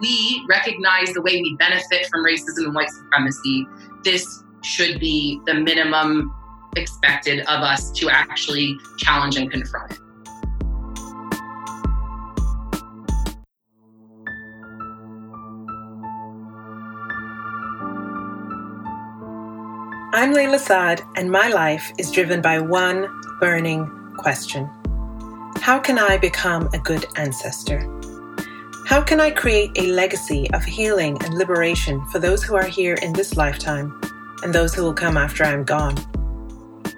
we recognize the way we benefit from racism and white supremacy, this should be the minimum expected of us to actually challenge and confront it. I'm Layla Saad, and my life is driven by one burning question How can I become a good ancestor? How can I create a legacy of healing and liberation for those who are here in this lifetime and those who will come after I'm gone?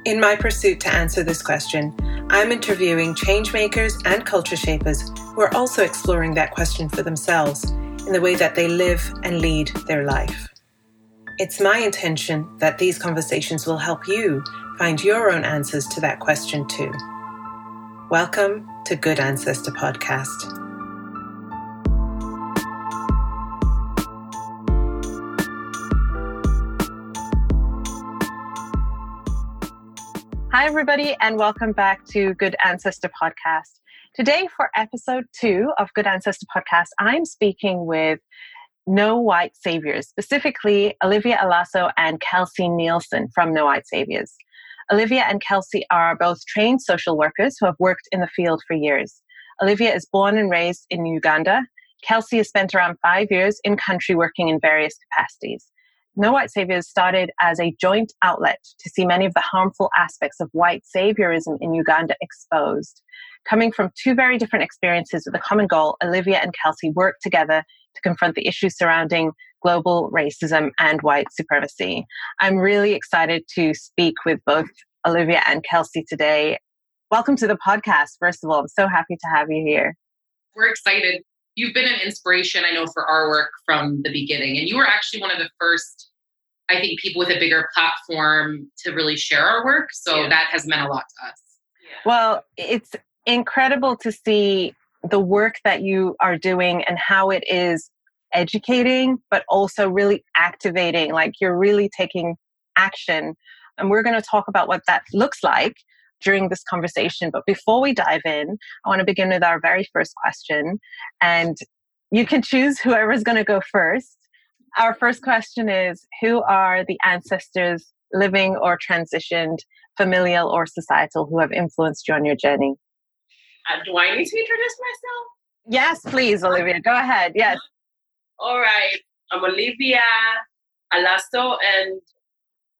In my pursuit to answer this question, I'm interviewing changemakers and culture shapers who are also exploring that question for themselves in the way that they live and lead their life. It's my intention that these conversations will help you find your own answers to that question too. Welcome to Good Ancestor Podcast. Hi, everybody, and welcome back to Good Ancestor Podcast. Today, for episode two of Good Ancestor Podcast, I'm speaking with No White Saviors, specifically Olivia Alaso and Kelsey Nielsen from No White Saviors. Olivia and Kelsey are both trained social workers who have worked in the field for years. Olivia is born and raised in Uganda. Kelsey has spent around five years in country working in various capacities. No White Saviors started as a joint outlet to see many of the harmful aspects of white saviorism in Uganda exposed. Coming from two very different experiences with a common goal, Olivia and Kelsey worked together to confront the issues surrounding global racism and white supremacy. I'm really excited to speak with both Olivia and Kelsey today. Welcome to the podcast, first of all. I'm so happy to have you here. We're excited you've been an inspiration, I know, for our work from the beginning. And you were actually one of the first, I think, people with a bigger platform to really share our work. So yeah. that has meant a lot to us. Yeah. Well, it's incredible to see the work that you are doing and how it is educating, but also really activating. Like you're really taking action. And we're going to talk about what that looks like during this conversation. But before we dive in, I want to begin with our very first question. And you can choose whoever's going to go first. Our first question is Who are the ancestors, living or transitioned, familial or societal, who have influenced you on your journey? Uh, do I need to introduce myself? Yes, please, Olivia. Go ahead. Yes. All right. I'm Olivia Alaso, and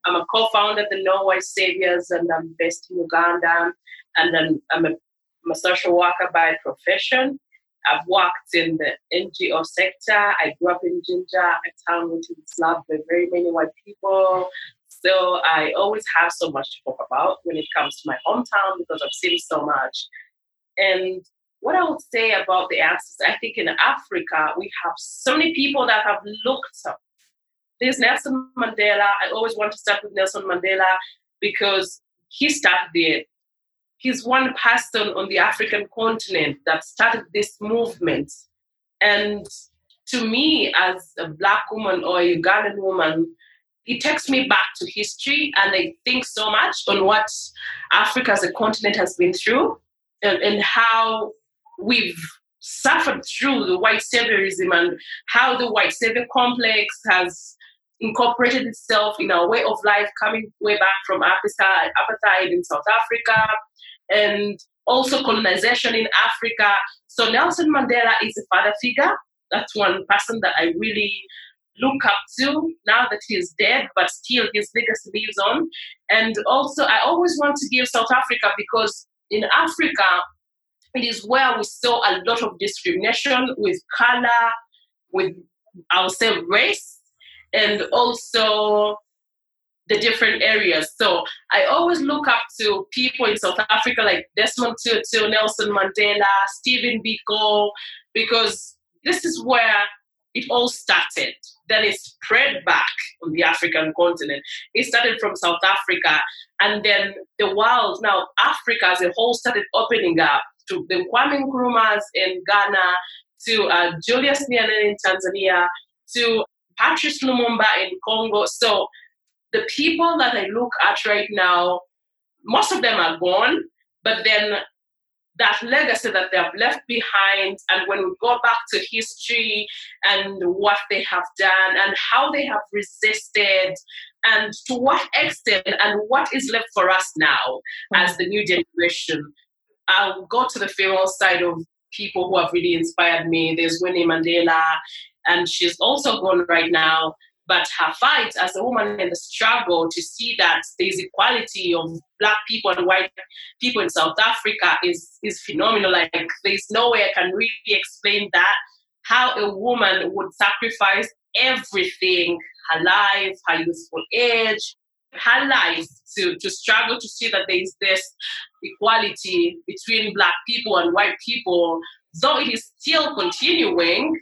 I'm a co-founder of the No White Saviors, and I'm based in Uganda. And then I'm a, I'm a social worker by profession. I've worked in the NGO sector. I grew up in Jinja, a town which is loved by very many white people. So I always have so much to talk about when it comes to my hometown because I've seen so much. And what I would say about the answers, I think in Africa, we have so many people that have looked up there's Nelson Mandela. I always want to start with Nelson Mandela because he started it. He's one person on the African continent that started this movement. And to me, as a Black woman or a Ugandan woman, it takes me back to history and I think so much on what Africa as a continent has been through and, and how we've suffered through the white saviorism and how the white savior complex has incorporated itself in our way of life coming way back from apartheid in South Africa and also colonization in Africa. So Nelson Mandela is a father figure. That's one person that I really look up to now that he's dead, but still his legacy lives on. And also, I always want to give South Africa because in Africa, it is where we saw a lot of discrimination with color, with, I would say, race and also the different areas. So I always look up to people in South Africa like Desmond Tutu, Nelson Mandela, Stephen Biko, because this is where it all started. Then it spread back on the African continent. It started from South Africa, and then the world, now Africa as a whole, started opening up to the Kwame Nkrumahs in Ghana, to uh, Julius Nyerere in Tanzania, to Patrice Lumumba in Congo. So the people that I look at right now, most of them are gone, but then that legacy that they have left behind, and when we go back to history and what they have done and how they have resisted, and to what extent, and what is left for us now as the new generation. I'll go to the female side of people who have really inspired me. There's Winnie Mandela, and she's also gone right now. But her fight as a woman in the struggle to see that there's equality of black people and white people in South Africa is is phenomenal. Like there's no way I can really explain that how a woman would sacrifice everything, her life, her youthful age, her life to, to struggle to see that there is this equality between black people and white people, though it is still continuing,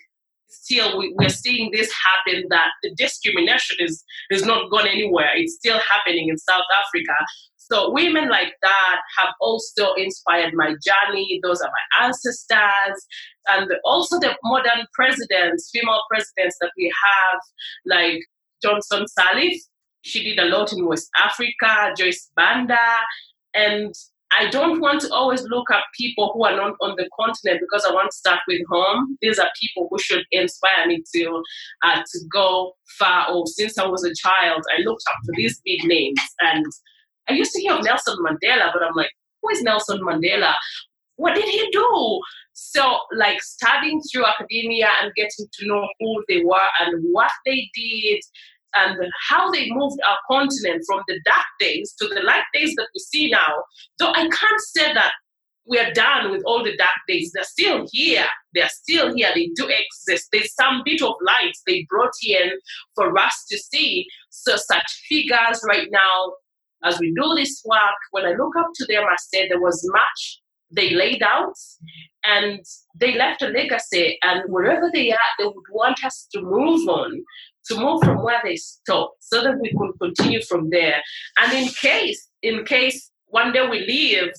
still we, we're seeing this happen that the discrimination is is not gone anywhere. It's still happening in South Africa. So women like that have also inspired my journey. Those are my ancestors. And also the modern presidents, female presidents that we have, like Johnson Sirleaf. She did a lot in West Africa, Joyce Banda. And I don't want to always look at people who are not on the continent because I want to start with home. These are people who should inspire me to uh, to go far. Or since I was a child, I looked up to these big names, and I used to hear of Nelson Mandela, but I'm like, who is Nelson Mandela? What did he do? So, like studying through academia and getting to know who they were and what they did and how they moved our continent from the dark days to the light days that we see now. So I can't say that we're done with all the dark days. They're still here. They're still here. They do exist. There's some bit of light they brought in for us to see. So such figures right now, as we do this work, when I look up to them, I say there was much they laid out and they left a legacy and wherever they are they would want us to move on to move from where they stopped so that we could continue from there. And in case, in case one day we leave,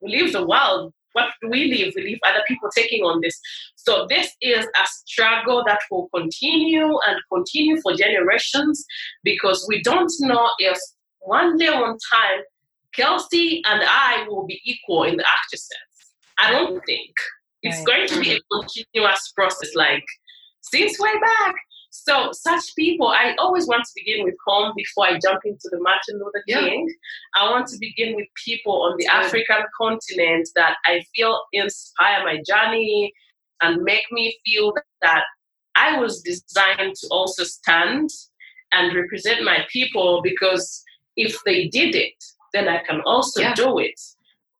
we leave the world, what do we leave? We leave other people taking on this. So this is a struggle that will continue and continue for generations because we don't know if one day, one time, Kelsey and I will be equal in the actor sense. I don't think. It's going to be a continuous process, like since way back. So such people, I always want to begin with home before I jump into the Martin Luther King. Yeah. I want to begin with people on the African continent that I feel inspire my journey and make me feel that I was designed to also stand and represent my people because if they did it, then I can also yeah. do it.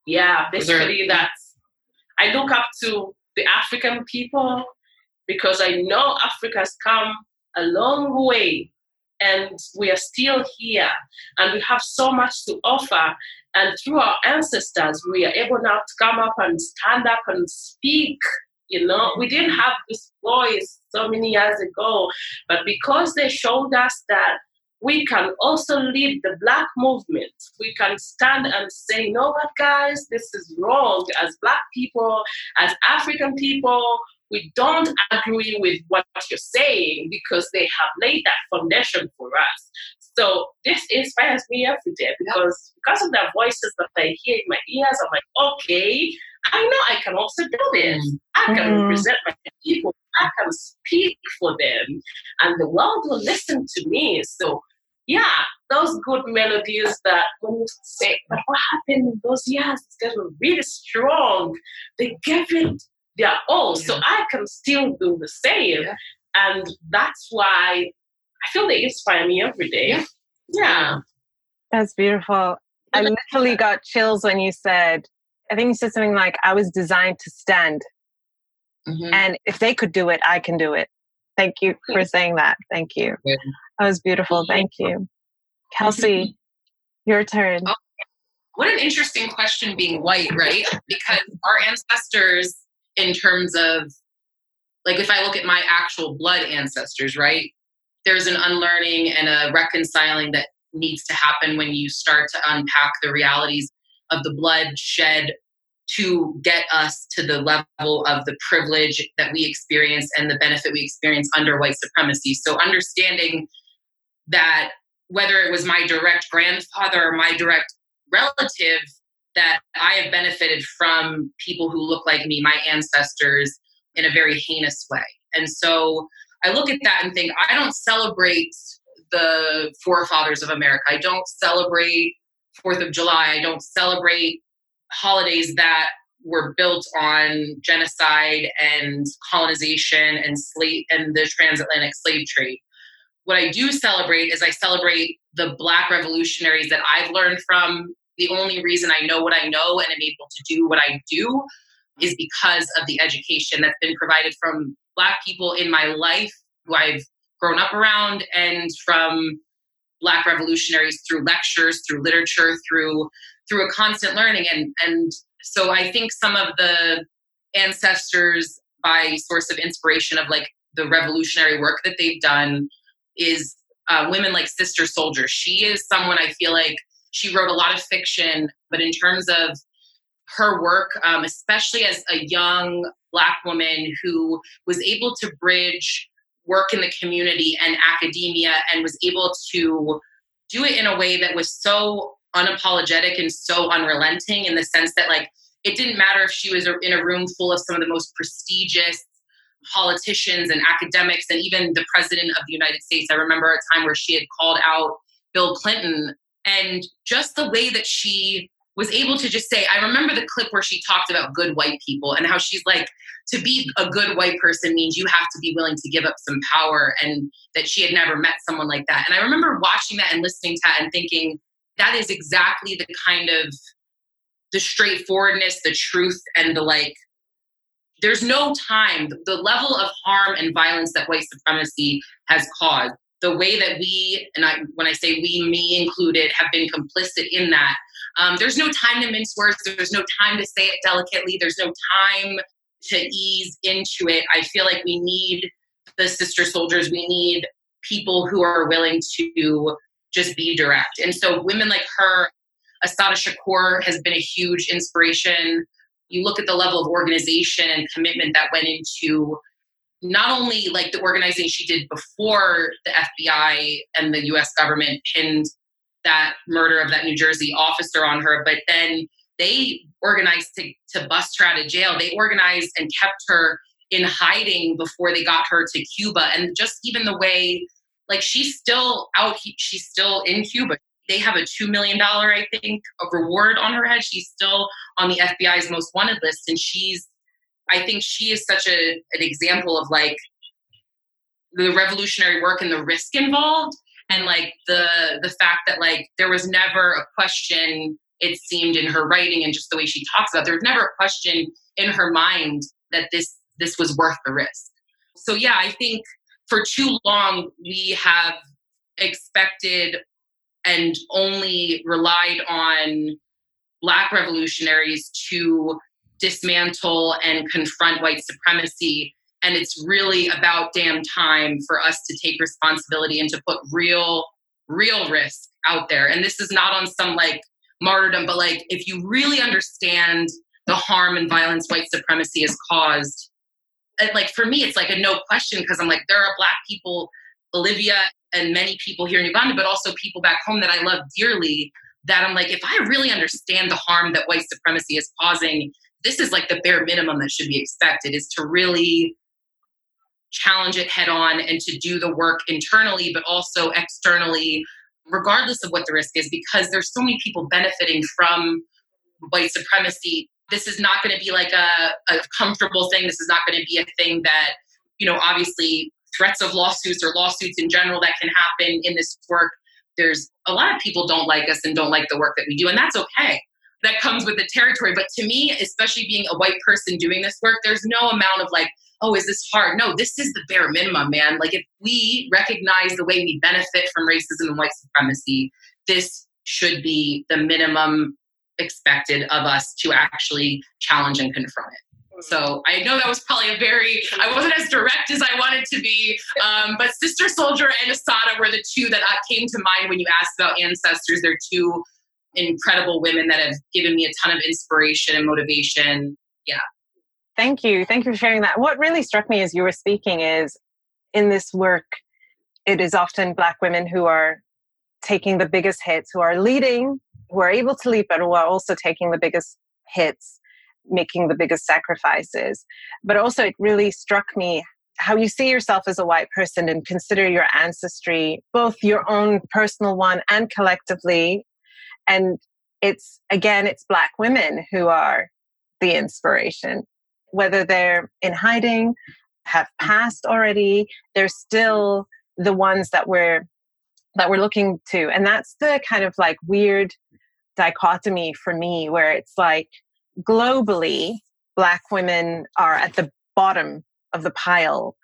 Yeah, basically that I look up to the African people because I know Africa's come a long way and we are still here. And we have so much to offer. And through our ancestors we are able now to come up and stand up and speak you know. We didn't have this voice so many years ago but because they showed us that we can also lead the black movement we can stand and say you know what guys? This is wrong as black people as african people we don't agree with what you're saying because they have laid that foundation for us. So this inspires me every day because because of the voices that I hear in my ears, I'm like, okay, I know I can also do this. I can mm-hmm. represent my people. I can speak for them, and the world will listen to me. So yeah, those good melodies that when you say, but what happened in those years? Guys were really strong. They gave it their own. Yeah. So I can still do the same. Yeah. And that's why I feel they inspire me every day. Yeah. yeah. That's beautiful. I literally got chills when you said, I think you said something like, I was designed to stand. Mm-hmm. And if they could do it, I can do it. Thank you for saying that. Thank you. That was beautiful. Thank you. Kelsey, your turn. Oh, what an interesting question being white, right? Because our ancestors in terms of like if I look at my actual blood ancestors, right? There's an unlearning and a reconciling that needs to happen when you start to unpack the realities of the blood shed to get us to the level of the privilege that we experience and the benefit we experience under white supremacy. So understanding that whether it was my direct grandfather or my direct relative that I have benefited from people who look like me, my ancestors, in a very heinous way. And so I look at that and think, I don't celebrate the forefathers of America. I don't celebrate Fourth of July. I don't celebrate holidays that were built on genocide and colonization and slave and the transatlantic slave trade. What I do celebrate is I celebrate the black revolutionaries that I've learned from. The only reason I know what I know and am able to do what I do is because of the education that's been provided from black people in my life who I've grown up around and from black revolutionaries through lectures through literature through through a constant learning. And and so i think some of the ancestors by source of inspiration of like the revolutionary work that they've done is uh, women like Sister Souljah. She is someone i feel like she wrote a lot of fiction but in terms of her work um, especially as a young black woman who was able to bridge work in the community and academia and was able to do it in a way that was so unapologetic and so unrelenting in the sense that like it didn't matter if she was in a room full of some of the most prestigious politicians and academics and even the president of the United States. I remember a time where she had called out Bill Clinton and just the way that she was able to just say, I remember the clip where she talked about good white people and how she's like, to be a good white person means you have to be willing to give up some power, and that she had never met someone like that. And I remember watching that and listening to that and thinking, that is exactly the kind of the straightforwardness, the truth, and the like. There's no time. The level of harm and violence that white supremacy has caused, the way that we, and I, when I say we, me included, have been complicit in that, um, there's no time to mince words. There's no time to say it delicately. There's no time to ease into it. I feel like we need the Sister Souljahs. We need people who are willing to just be direct. And so women like her, Assata Shakur has been a huge inspiration. You look at the level of organization and commitment that went into not only like the organizing she did before the FBI and the US government pinned that murder of that New Jersey officer on her, but then they organized to, to bust her out of jail. They organized and kept her in hiding before they got her to Cuba. And just even the way, like, she's still out, she's still in Cuba. They have a $2 million, I think, a reward on her head. She's still on the FBI's most wanted list. And she's, I think she is such a, an example of like the revolutionary work and the risk involved and like the the fact that like there was never a question it seemed in her writing and just the way she talks about it, there was never a question in her mind that this this was worth the risk. So yeah i think for too long we have expected and only relied on black revolutionaries to dismantle and confront white supremacy. And it's really about damn time for us to take responsibility and to put real real risk out there. And this is not on some like martyrdom but like if you really understand the harm and violence white supremacy has caused and like for me it's like a no question because i'm like there are black people olivia and many people here in uganda but also people back home that i love dearly that i'm like if i really understand the harm that white supremacy is causing this is like the bare minimum that should be expected is to really challenge it head on and to do the work internally, but also externally, regardless of what the risk is, because there's so many people benefiting from white supremacy. This is not going to be like a, a comfortable thing. This is not going to be a thing that, you know, obviously threats of lawsuits or lawsuits in general that can happen in this work. There's a lot of people don't like us and don't like the work that we do, and that's okay. That comes with the territory. But to me, especially being a white person doing this work, there's no amount of like, oh, is this hard? No, this is the bare minimum, man. Like if we recognize the way we benefit from racism and white supremacy, this should be the minimum expected of us to actually challenge and confront it. So I know that was probably a very, I wasn't as direct as I wanted to be, um, but Sister Souljah and Assata were the two that uh, came to mind when you asked about ancestors. They're two incredible women that have given me a ton of inspiration and motivation. Yeah. Thank you. Thank you for sharing that. What really struck me as you were speaking is in this work, it is often Black women who are taking the biggest hits, who are leading who are able to lead, but who are also taking the biggest hits, making the biggest sacrifices. But also, it really struck me how you see yourself as a white person and consider your ancestry, both your own personal one and collectively. And it's again, it's Black women who are the inspiration, whether they're in hiding, have passed already, they're still the ones that we're that we're looking to. And that's the kind of like weird dichotomy for me where it's like globally black women are at the bottom of the pile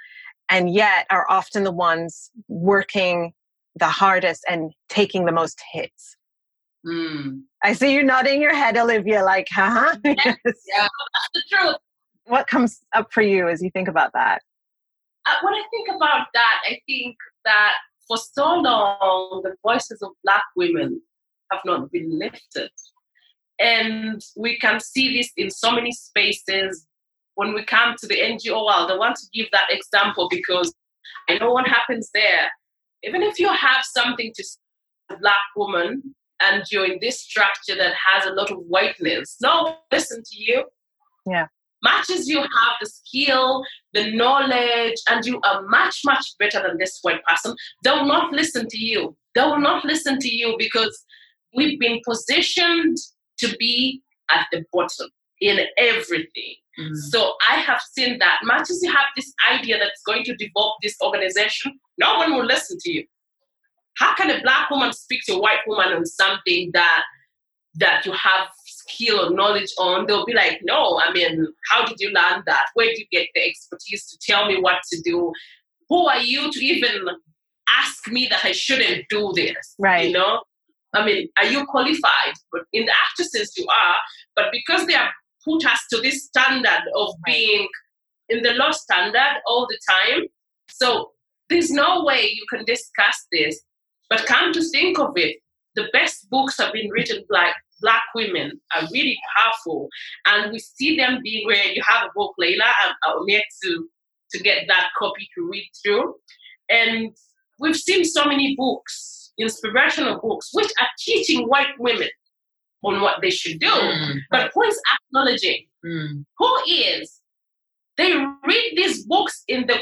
and yet are often the ones working the hardest and taking the most hits. Mm. I see you nodding your head, Olivia, like, huh? Yes. yeah, that's the truth. What comes up for you as you think about that? Uh, when I think about that, I think that for so long, the voices of Black women have not been lifted. And we can see this in so many spaces when we come to the NGO world. I want to give that example because I know what happens there. Even if you have something to say a black woman and you're in this structure that has a lot of whiteness, no listen to you. Yeah. Much as you have the skill, the knowledge, and you are much, much better than this white person, they will not listen to you. They will not listen to you because we've been positioned to be at the bottom in everything. Mm-hmm. So I have seen that much as you have this idea that's going to develop this organization, no one will listen to you. How can a black woman speak to a white woman on something that that you have skill or knowledge on? They'll be like, no, I mean, how did you learn that? Where did you get the expertise to tell me what to do? Who are you to even ask me that I shouldn't do this? Right. You know? I mean, are you qualified? But in the actresses, you are. But because they have put us to this standard of being in the law standard all the time, so there's no way you can discuss this. But come to think of it, the best books have been written by black women are really powerful, and we see them being where you have a book, Layla. I'm, I'm yet to to get that copy to read through, and we've seen so many books inspirational books which are teaching white women on what they should do. Mm. But who is acknowledging? Mm. Who is? They read these books in the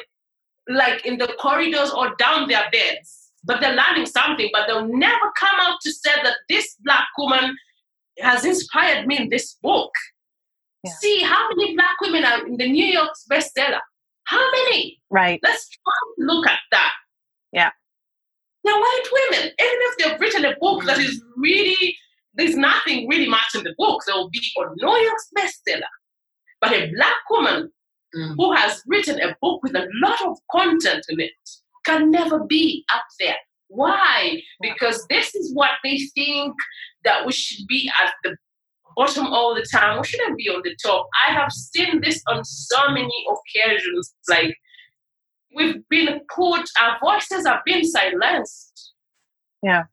like in the corridors or down their beds, but they're learning something, but they'll never come out to say that this black woman has inspired me in this book. Yeah. See how many black women are in the New York's bestseller. How many? Right. Let's try to look at that. Yeah. They're white women. Even if they've written a book that is really, there's nothing really much in the book, they'll be on New York's bestseller. But a black woman mm. who has written a book with a lot of content in it can never be up there. Why? Because this is what they think that we should be at the bottom all the time. We shouldn't be on the top. I have seen this on so many occasions. Like we've been put, our voices have been silenced. Yeah.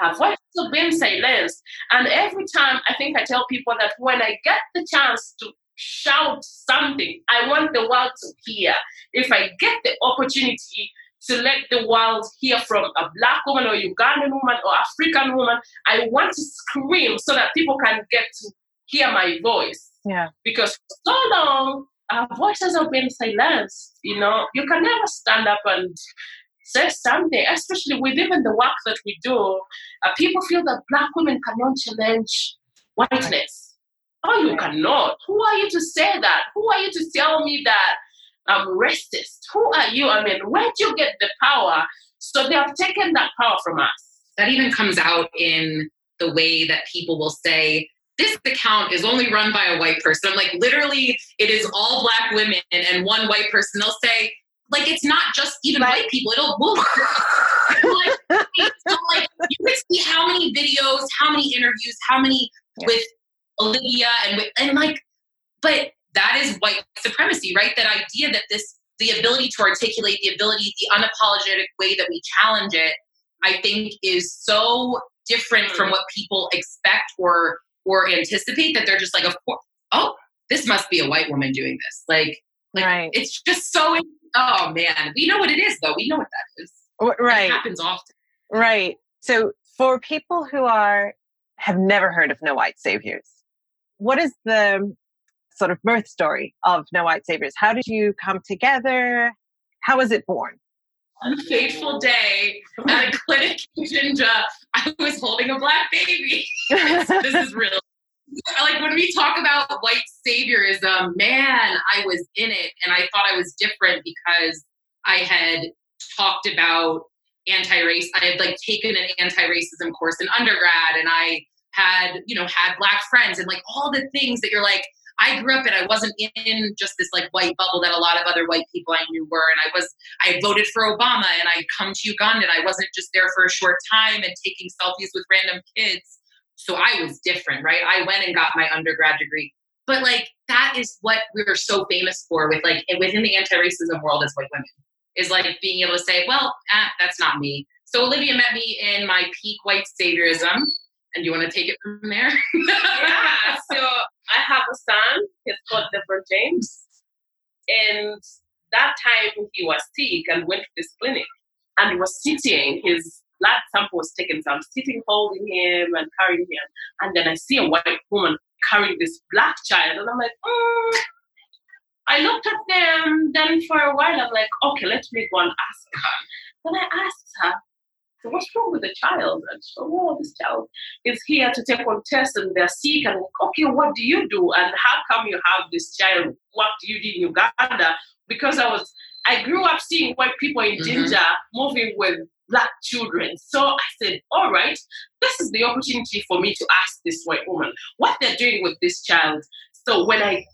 Our voices have been silenced. And every time I think I tell people that when I get the chance to shout something, I want the world to hear. If I get the opportunity to let the world hear from a black woman or Ugandan woman or African woman, I want to scream so that people can get to hear my voice. Yeah. Because for so long, our voices have been silenced. You know, you can never stand up and say something, especially with even the work that we do. Uh, people feel that black women cannot challenge whiteness. Oh, you cannot. Who are you to say that? Who are you to tell me that I'm racist? Who are you? I mean, where do you get the power? So they have taken that power from us. That even comes out in the way that people will say, this account is only run by a white person. I'm like, literally, it is all black women and one white person. They'll say, like, it's not just even right. white people. It'll move. like, so, like, you can see how many videos, how many interviews, how many yeah. with Olivia and with, and like, but that is white supremacy, right? That idea that this, the ability to articulate, the ability, the unapologetic way that we challenge it, I think is so different from mm. what people expect or or anticipate that they're just like, of course, oh, this must be a white woman doing this. Like, like right. it's just so. Oh man, we know what it is though. We know what that is. Right, it happens often. Right. So for people who are have never heard of No White Saviors. What is the sort of birth story of No White Saviors? How did you come together? How was it born? On a fateful day at a clinic in Jinja, I was holding a black baby. this is real. Like when we talk about white saviorism, man, I was in it and I thought I was different because I had talked about anti-race. I had like taken an anti-racism course in undergrad and I had, you know, had black friends and like all the things that you're like, I grew up and I wasn't in just this like white bubble that a lot of other white people I knew were. And I was, I voted for Obama and I'd come to Uganda and I wasn't just there for a short time and taking selfies with random kids. So I was different, right? I went and got my undergrad degree. But like that is what we are so famous for with like within the anti-racism world as white women is like being able to say, well, ah, that's not me. So Olivia met me in my peak white saviorism. And you want to take it from there? yeah. So I have a son. He's called Deborah James. And that time he was sick and went to this clinic and he was sitting. His blood sample was taken. So I'm sitting holding him and carrying him. And then I see a white woman carrying this black child. And I'm like, mm. I looked at them. Then for a while, I'm like, okay, let me go and ask her. Then I asked her, so what's wrong with the child? And so, oh, this child is here to take one tests and they're sick. And okay, what do you do? And how come you have this child? What do you do in Uganda? Because I was, I grew up seeing white people in mm-hmm. Jinja moving with black children. So I said, all right, this is the opportunity for me to ask this white woman what they're doing with this child. So when I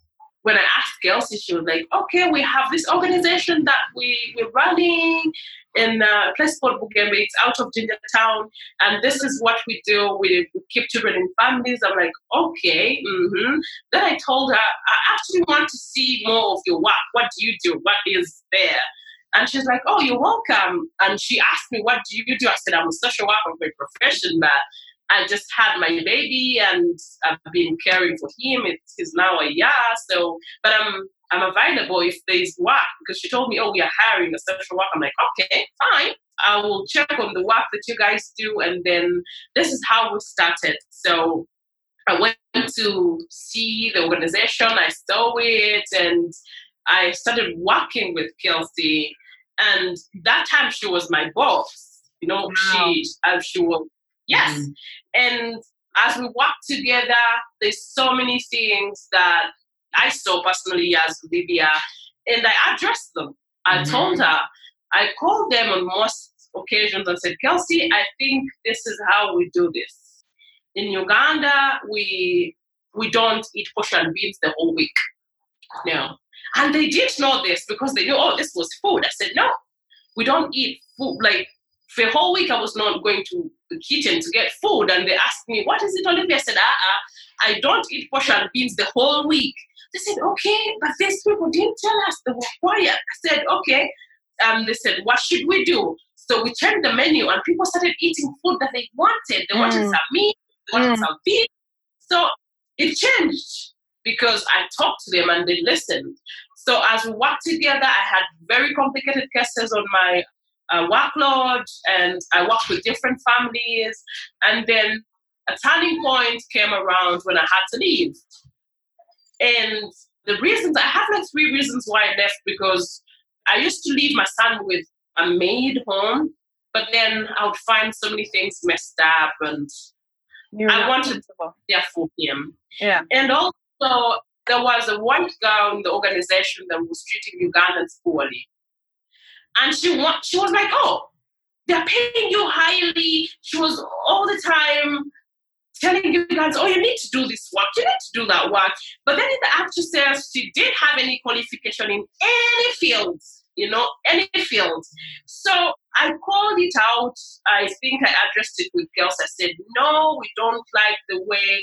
when I asked Kelsey, she was like, okay, we have this organization that we, we're running in a place called Bugembe. It's out of Jinja Town. And this is what we do. We, we keep children in families. I'm like, okay. Mm-hmm. Then I told her, I actually want to see more of your work. What do you do? What is there? And she's like, oh, you're welcome. And she asked me, what do you do? I said, I'm a social worker by profession, but I just had my baby and I've been caring for him. It's he's now a year. So, but I'm I'm available if there's work because she told me, oh, we are hiring a social worker. I'm like, okay, fine. I will check on the work that you guys do, and then this is how we started. So I went to see the organization. I saw it, and I started working with Kelsey. And that time she was my boss. You know, wow. she uh, she was Yes. Mm. And as we work together, there's so many things that I saw personally as Livia, and I addressed them. I mm-hmm. told her, I called them on most occasions and said, Kelsey, I think this is how we do this. In Uganda, we we don't eat posho and beans the whole week. No. And they did know this because they knew, oh, this was food. I said, no, we don't eat food like for a whole week, I was not going to the kitchen to get food, and they asked me, "What is it, Olivia?" I said, "Ah, uh-uh, I don't eat and beans the whole week." They said, "Okay, but these people didn't tell us they were quiet." I said, "Okay." Um, they said, "What should we do?" So we changed the menu, and people started eating food that they wanted. They wanted mm. some meat, they wanted mm. some beef. So it changed because I talked to them and they listened. So as we worked together, I had very complicated cases on my uh, workload and I worked with different families. And then a turning point came around when I had to leave. And the reasons, I have like three reasons why I left because I used to leave my son with a maid home, but then I would find so many things messed up and You're I wanted to there for him. Yeah. And also, there was a white girl in the organization that was treating Ugandans poorly. And she she was like, oh, they're paying you highly. She was all the time telling you guys, oh, you need to do this work, you need to do that work. But then in the act, she says she did have any qualification in any field, you know, any field. So I called it out. I think I addressed it with girls. I said, no, we don't like the way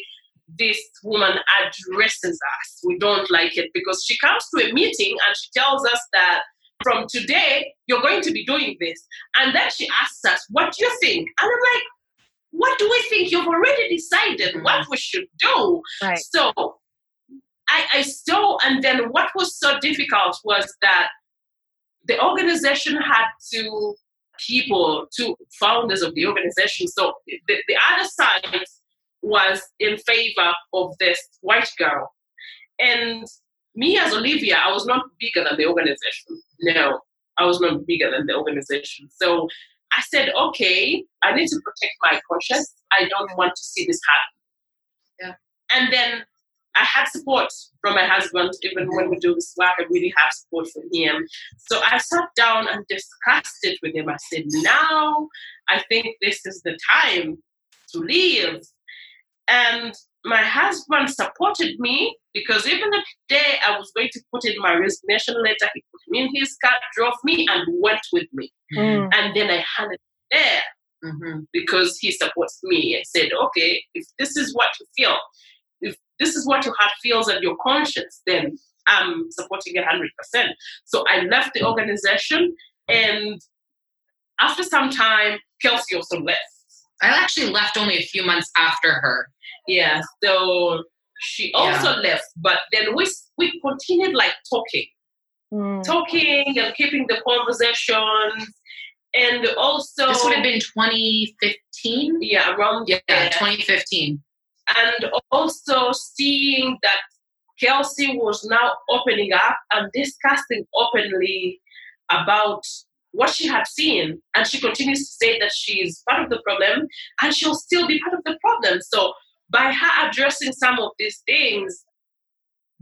this woman addresses us. We don't like it because she comes to a meeting and she tells us that from today, you're going to be doing this. And then she asks us, What do you think? And I'm like, What do we think? You've already decided mm-hmm. what we should do. Right. So I, I still, and then what was so difficult was that the organization had two people, two founders of the organization. So the, the other side was in favor of this white girl. And me as Olivia, I was not bigger than the organization. No, I was not bigger than the organization. So I said, okay, I need to protect my conscience. I don't want to see this happen. Yeah. And then I had support from my husband, even when we do this work, I really have support from him. So I sat down and discussed it with him. I said, now I think this is the time to leave. And my husband supported me because even the day I was going to put in my resignation letter, he put me in his car, drove me, and went with me. Mm. And then I handed it there. Mm-hmm. Because he supports me and said, okay, if this is what you feel, if this is what your heart feels and your conscience, then I'm supporting a 100%. So I left the organization, and after some time, Kelsey also left. I actually left only a few months after her. Yeah, so she also yeah. left, but then we we continued like talking, mm. talking and keeping the conversations, and also this would have been 2015. Yeah, around yeah, there. 2015, and also seeing that Kelsey was now opening up and discussing openly about what she had seen. And she continues to say that she's part of the problem and she'll still be part of the problem. So by her addressing some of these things,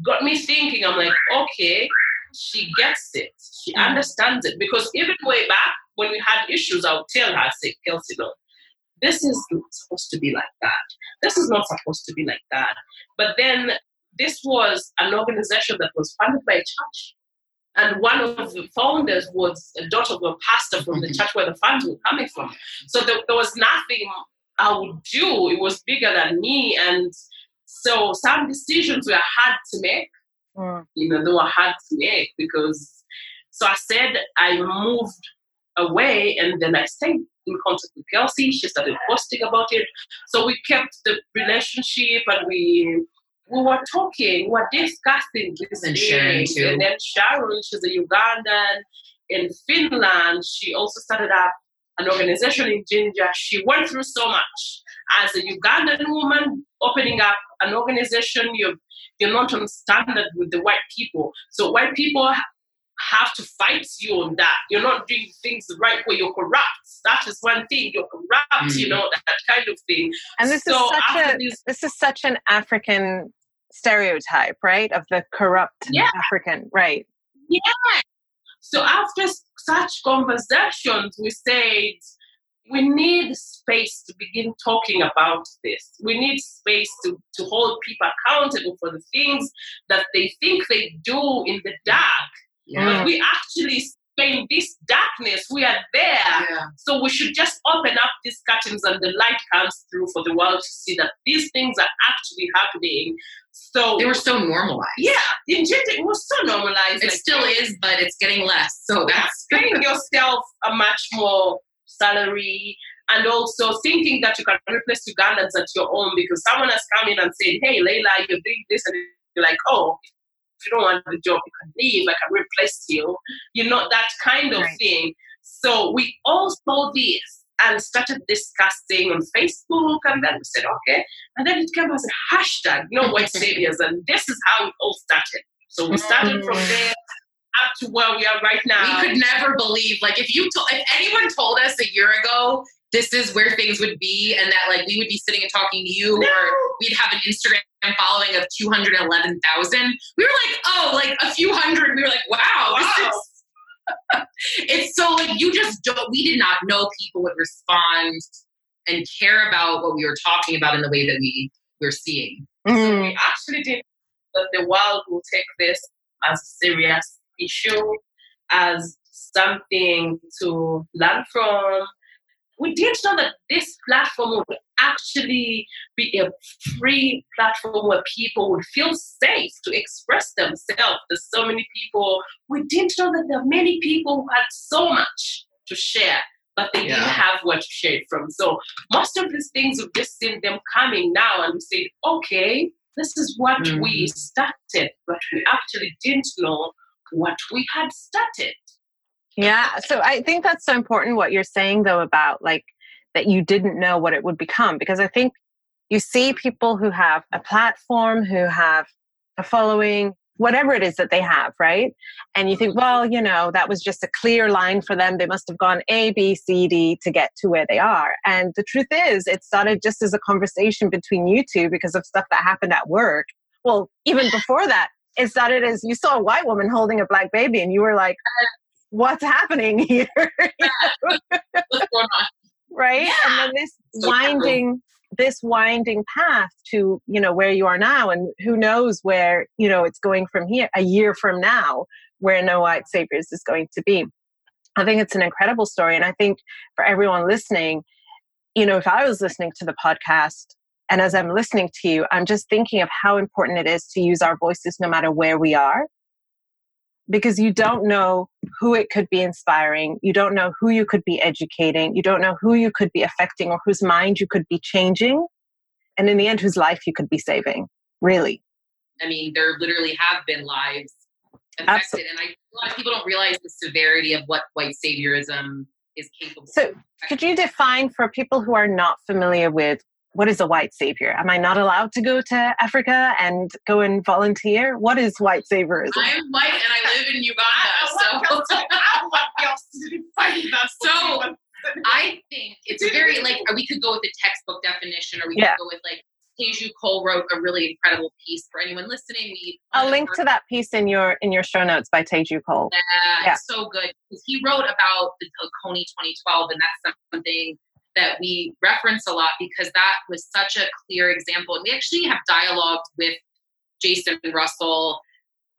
got me thinking, I'm like, okay, she gets it. She mm. understands it. Because even way back when we had issues, I would tell her, say, Kelsey, no, this is not supposed to be like that. This is not supposed to be like that. But then this was an organization that was funded by a church. And one of the founders was a daughter of a pastor from the mm-hmm. church where the funds were coming from. So there, there was nothing I would do. It was bigger than me. And so some decisions were hard to make. Mm. You know, they were hard to make because so I said I moved away and then I stayed in contact with Kelsey. She started posting about it. So we kept the relationship and we we were talking, we were discussing this and Sharon too. And then Sharon, she's a Ugandan in Finland. She also started up an organization in Jinja. She went through so much as a Ugandan woman, opening up an organization. You're you're not on standard with the white people, so white people have to fight you on that. You're not doing things the right way. You're corrupt. That is one thing. You're corrupt. Mm. You know that, that, kind of thing. And this so is such a this, this is such an African stereotype, right? Of the corrupt yeah. African, right? Yeah. So after such conversations, we said we need space to begin talking about this. We need space to, to hold people accountable for the things that they think they do in the dark. Yeah. But we actually in this darkness, we are there. Yeah. So we should just open up these curtains and the light comes through for the world to see that these things are actually happening. So they were so normalized. Yeah, in it was so normalized. It like, still is, but it's getting less. So that's paying yourself a much more salary and also thinking that you can replace Ugandans at your own because someone has come in and said, Hey Leila, you're doing this and you're like, Oh, if you don't want the job, you can leave. I can replace you. You know, that kind of right. thing. So we all saw this and started discussing on Facebook. And then we said, okay. And then it came as a hashtag, no white saviors. And this is how it all started. So we started from mm. there up to where we are right now. We could never believe, like, if you told, if anyone told us a year ago this is where things would be and that like we would be sitting and talking to you no. or we'd have an Instagram following of 211,000. We were like, oh, like a few hundred. We were like, wow, wow. It's so like you just don't we did not know people would respond and care about what we were talking about in the way that we were seeing. Mm. So we actually did that the world will take this as a serious issue, as something to learn from, we didn't know that this platform would actually be a free platform where people would feel safe to express themselves. There's so many people, we didn't know that there are many people who had so much to share, but they yeah. didn't have where to share it from. So most of these things, we've just seen them coming now and we said, okay, this is what mm-hmm. we started, but we actually didn't know what we had started. Yeah. So I think that's so important what you're saying though about like that you didn't know what it would become because I think you see people who have a platform, who have a following, whatever it is that they have, right? And you think, well, you know, that was just a clear line for them. They must have gone A, B, C, D to get to where they are. And the truth is, it started just as a conversation between you two because of stuff that happened at work. Well, even before that, it started as you saw a white woman holding a black baby and you were like, uh, what's happening here? right? Yeah. And then this so winding this winding path to you know where you are now and who knows where you know it's going from here a year from now where no white saviors is going to be i think it's an incredible story and i think for everyone listening you know if i was listening to the podcast and as i'm listening to you i'm just thinking of how important it is to use our voices no matter where we are because you don't know who it could be inspiring. You don't know who you could be educating. You don't know who you could be affecting or whose mind you could be changing. And in the end, whose life you could be saving, really. I mean, there literally have been lives affected. Absolutely. And I, a lot of people don't realize the severity of what white saviorism is capable so, could you define for people who are not familiar with what is a white savior? Am I not allowed to go to Africa and go and volunteer? What is white saviorism? I am white and I live in Uganda. so, so I think it's very like we could go with the textbook definition, or we yeah. could go with like Teju Cole wrote a really incredible piece for anyone listening. We I'll link to that piece in your in your show notes by Teju Cole. Yeah, yeah. it's so good. He wrote about the Kony 2012, and that's something that we reference a lot because that was such a clear example. And we actually have dialogued with Jason Russell.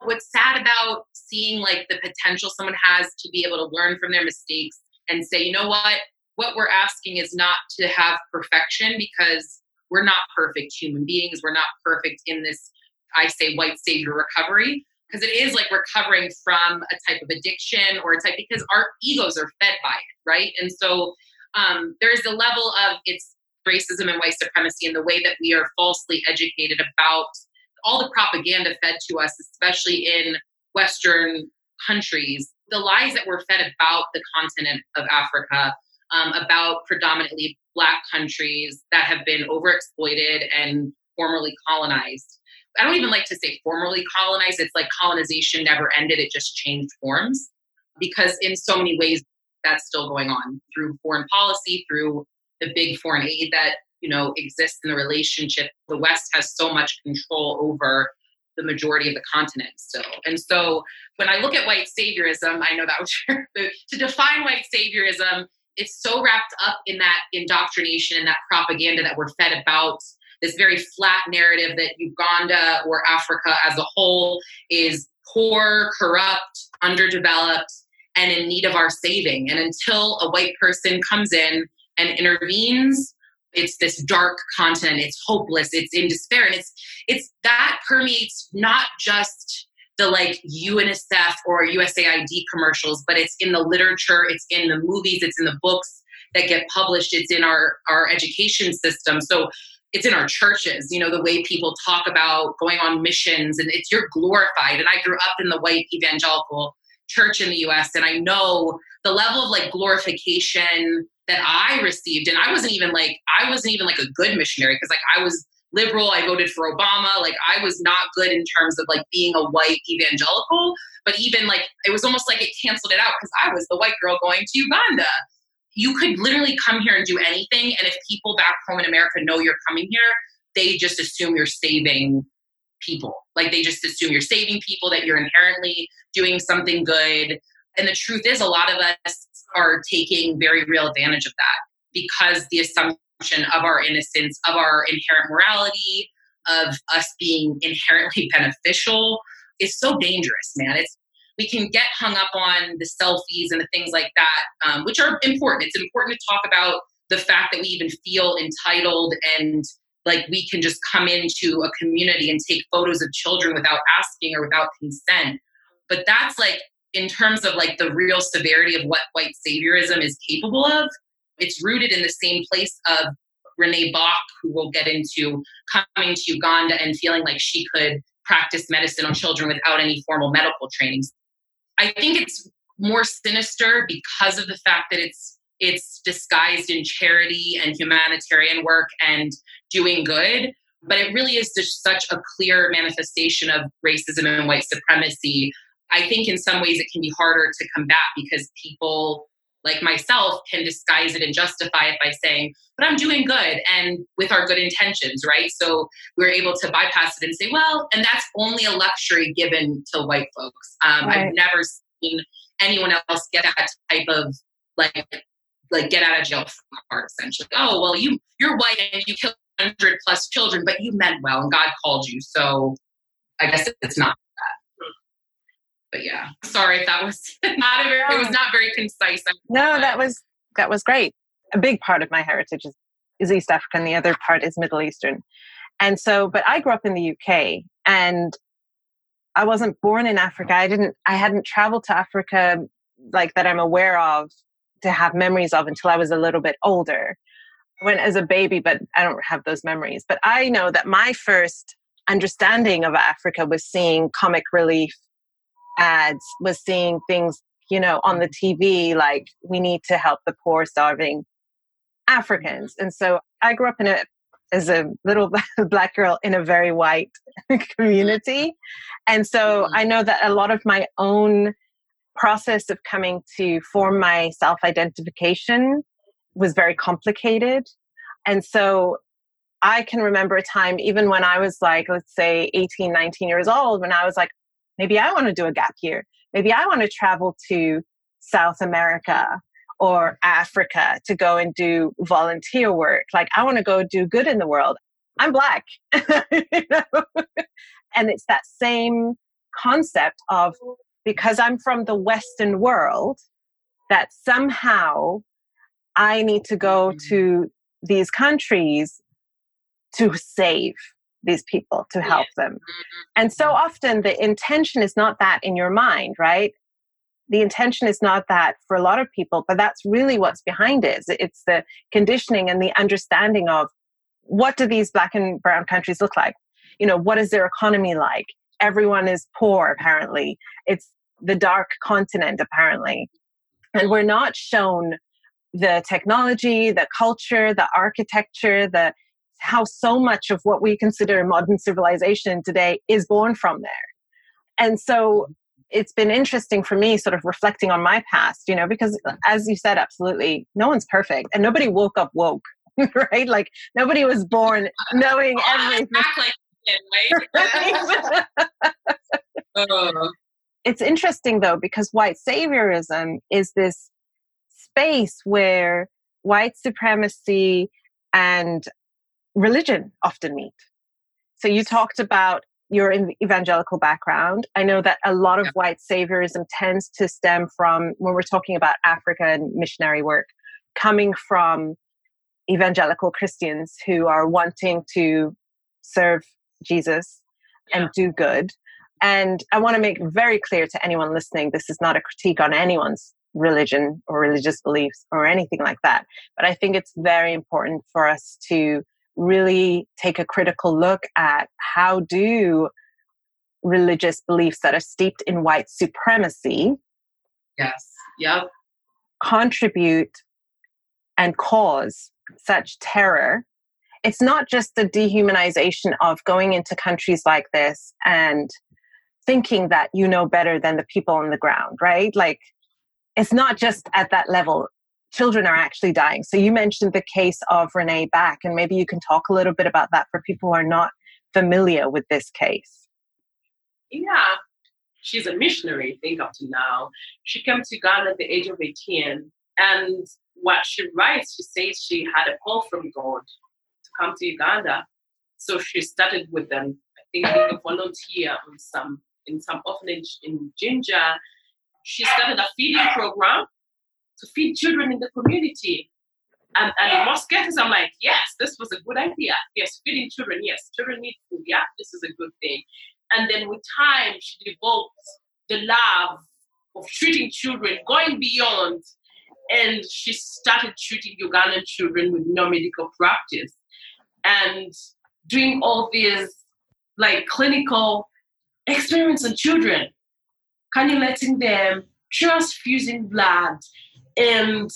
What's sad about seeing like the potential someone has to be able to learn from their mistakes and say, you know what, what we're asking is not to have perfection because we're not perfect human beings. We're not perfect in this, I say, white savior recovery because it is like recovering from a type of addiction or a type because our egos are fed by it, right? And so um, there's a level of it's racism and white supremacy and the way that we are falsely educated about all the propaganda fed to us, especially in Western countries, the lies that were fed about the continent of Africa, um, about predominantly Black countries that have been overexploited and formerly colonized. I don't even like to say formerly colonized. It's like colonization never ended, it just changed forms. Because in so many ways, that's still going on through foreign policy, through the big foreign aid that you know exists in the relationship. The West has so much control over the majority of the continent still. And so when I look at white saviorism, I know that was your, to define white saviorism, it's so wrapped up in that indoctrination and that propaganda that we're fed about this very flat narrative that Uganda or Africa as a whole is poor, corrupt, underdeveloped, and in need of our saving. And until a white person comes in and intervenes, it's this dark continent. It's hopeless. It's in despair, and it's it's that permeates not just the like UNICEF or USAID commercials, but it's in the literature, it's in the movies, it's in the books that get published, it's in our our education system. So it's in our churches, you know, the way people talk about going on missions and it's you're glorified. And I grew up in the white evangelical church in the US and I know the level of like glorification that I received and I wasn't even like I wasn't even like a good missionary because like I was liberal I voted for Obama like I was not good in terms of like being a white evangelical but even like it was almost like it canceled it out because I was the white girl going to Uganda. You could literally come here and do anything and if people back home in America know you're coming here they just assume you're saving people. Like they just assume you're saving people, that you're inherently doing something good. And the truth is, a lot of us are taking very real advantage of that because the assumption of our innocence, of our inherent morality, of us being inherently beneficial is so dangerous, man. It's we can get hung up on the selfies and the things like that, um, which are important. It's important to talk about the fact that we even feel entitled and like we can just come into a community and take photos of children without asking or without consent. But that's like in terms of like the real severity of what white saviorism is capable of it's rooted in the same place of renee bach who we'll get into coming to uganda and feeling like she could practice medicine on children without any formal medical trainings i think it's more sinister because of the fact that it's it's disguised in charity and humanitarian work and doing good. But it really is just such a clear manifestation of racism and white supremacy. I think in some ways it can be harder to combat because people like myself can disguise it and justify it by saying, but I'm doing good and with our good intentions, right? So we're able to bypass it and say, well, and that's only a luxury given to white folks. Um, right. I've never seen anyone else get that type of like like get out of jail card essentially. Oh well, you you're white and you killed hundred plus children, but you meant well and God called you. So I guess it's not that. But yeah, sorry if that was not a very, it was not very concise. No, that was that was great. A big part of my heritage is, is East African. The other part is Middle Eastern. And so, but I grew up in the UK and I wasn't born in Africa. I didn't, I hadn't traveled to Africa like that I'm aware of to have memories of until I was a little bit older. Went as a baby, but I don't have those memories. But I know that my first understanding of Africa was seeing comic relief ads, was seeing things, you know, on the TV like we need to help the poor, starving Africans. And so I grew up in a as a little black girl in a very white community. And so mm-hmm. I know that a lot of my own process of coming to form my self identification was very complicated. And so I can remember a time, even when I was like, let's say 18, 19 years old, when I was like, maybe I want to do a gap year. Maybe I want to travel to South America or Africa to go and do volunteer work. Like, I want to go do good in the world. I'm black. and it's that same concept of because I'm from the Western world, that somehow I need to go mm-hmm. to these countries to save these people, to help them. Mm-hmm. And so often the intention is not that in your mind, right? The intention is not that for a lot of people, but that's really what's behind it. It's the conditioning and the understanding of what do these black and brown countries look like? You know, what is their economy like? everyone is poor apparently it's the dark continent apparently and we're not shown the technology the culture the architecture the how so much of what we consider modern civilization today is born from there. And so it's been interesting for me sort of reflecting on my past you know because as you said absolutely no one's perfect and nobody woke up woke right? Like nobody was born knowing everything. right? It's interesting though, because white saviorism is this space where white supremacy and religion often meet. So you talked about your evangelical background. I know that a lot of yeah. white saviorism tends to stem from, when we're talking about Africa and missionary work, coming from evangelical Christians who are wanting to serve Jesus yeah. and do good. And I want to make very clear to anyone listening this is not a critique on anyone's religion or religious beliefs or anything like that. But I think it's very important for us to really take a critical look at how do religious beliefs that are steeped in white supremacy yes yep contribute and cause such terror it's not just the dehumanization of going into countries like this and thinking that you know better than the people on the ground, right? Like it's not just at that level. Children are actually dying. So you mentioned the case of Renee Bach, and maybe you can talk a little bit about that for people who are not familiar with this case. Yeah, she's a missionary, I think, up to now. She came to Ghana at the age of 18. And what she writes, she says she had a call from God to come to Uganda. So she started with them, I think being a volunteer on some in some orphanage in Jinja. She started a feeding program to feed children in the community. And, and in most cases, I'm like, yes, this was a good idea. Yes, feeding children, yes, children need food. Yeah, this is a good thing. And then with time, she developed the love of treating children, going beyond. And she started treating Ugandan children with no medical practice and doing all these like clinical experiments on children, kind of letting them transfusing blood and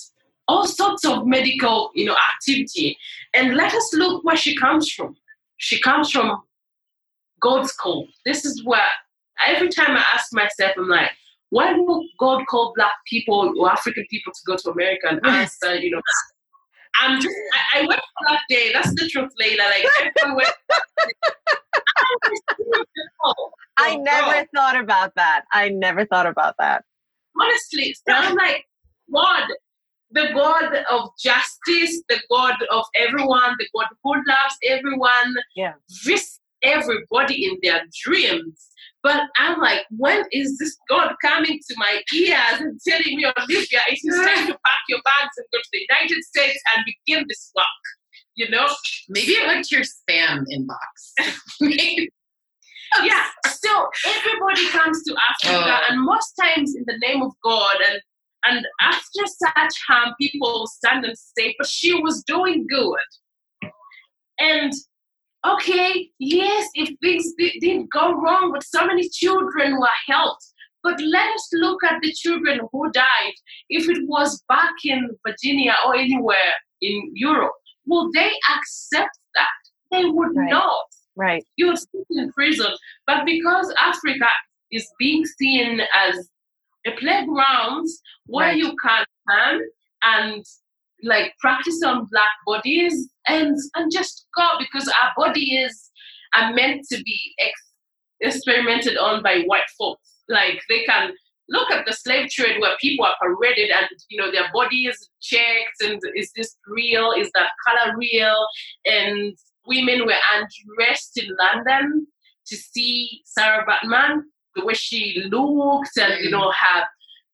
all sorts of medical, you know, activity. And let us look where she comes from. She comes from God's call. This is where every time I ask myself, I'm like, why will God call black people or African people to go to America and answer, you know, I'm just, I, I, went for that day. That's the truth, Layla. Like, everywhere. I oh, never thought about that. I never thought about that. Honestly, so I'm like, God, the God of justice, the God of everyone, the God who loves everyone, yeah. visit everybody in their dreams. But I'm like, when is this God coming to my ears and telling me, Olivia, it is time to pack your bags and go to the United States and begin this work? You know? Maybe it went to your spam inbox. yeah. So everybody comes to Africa, uh, and most times in the name of God, and and after such harm, people stand and say, "But she was doing good." And okay, yes, if things did go wrong, but so many children were helped. But let us look at the children who died. If it was back in Virginia or anywhere in Europe, will they accept that? They would right. not. Right. You would sit in prison. But because Africa is being seen as a playground where right. you can come and like practice on black bodies and and just go because our bodies are meant to be ex- experimented on by white folks. Like they can look at the slave trade where people are paraded and you know their bodies checked and is this real? Is that color real? And women were undressed in London to see Sarah Baartman, the way she looked and you know have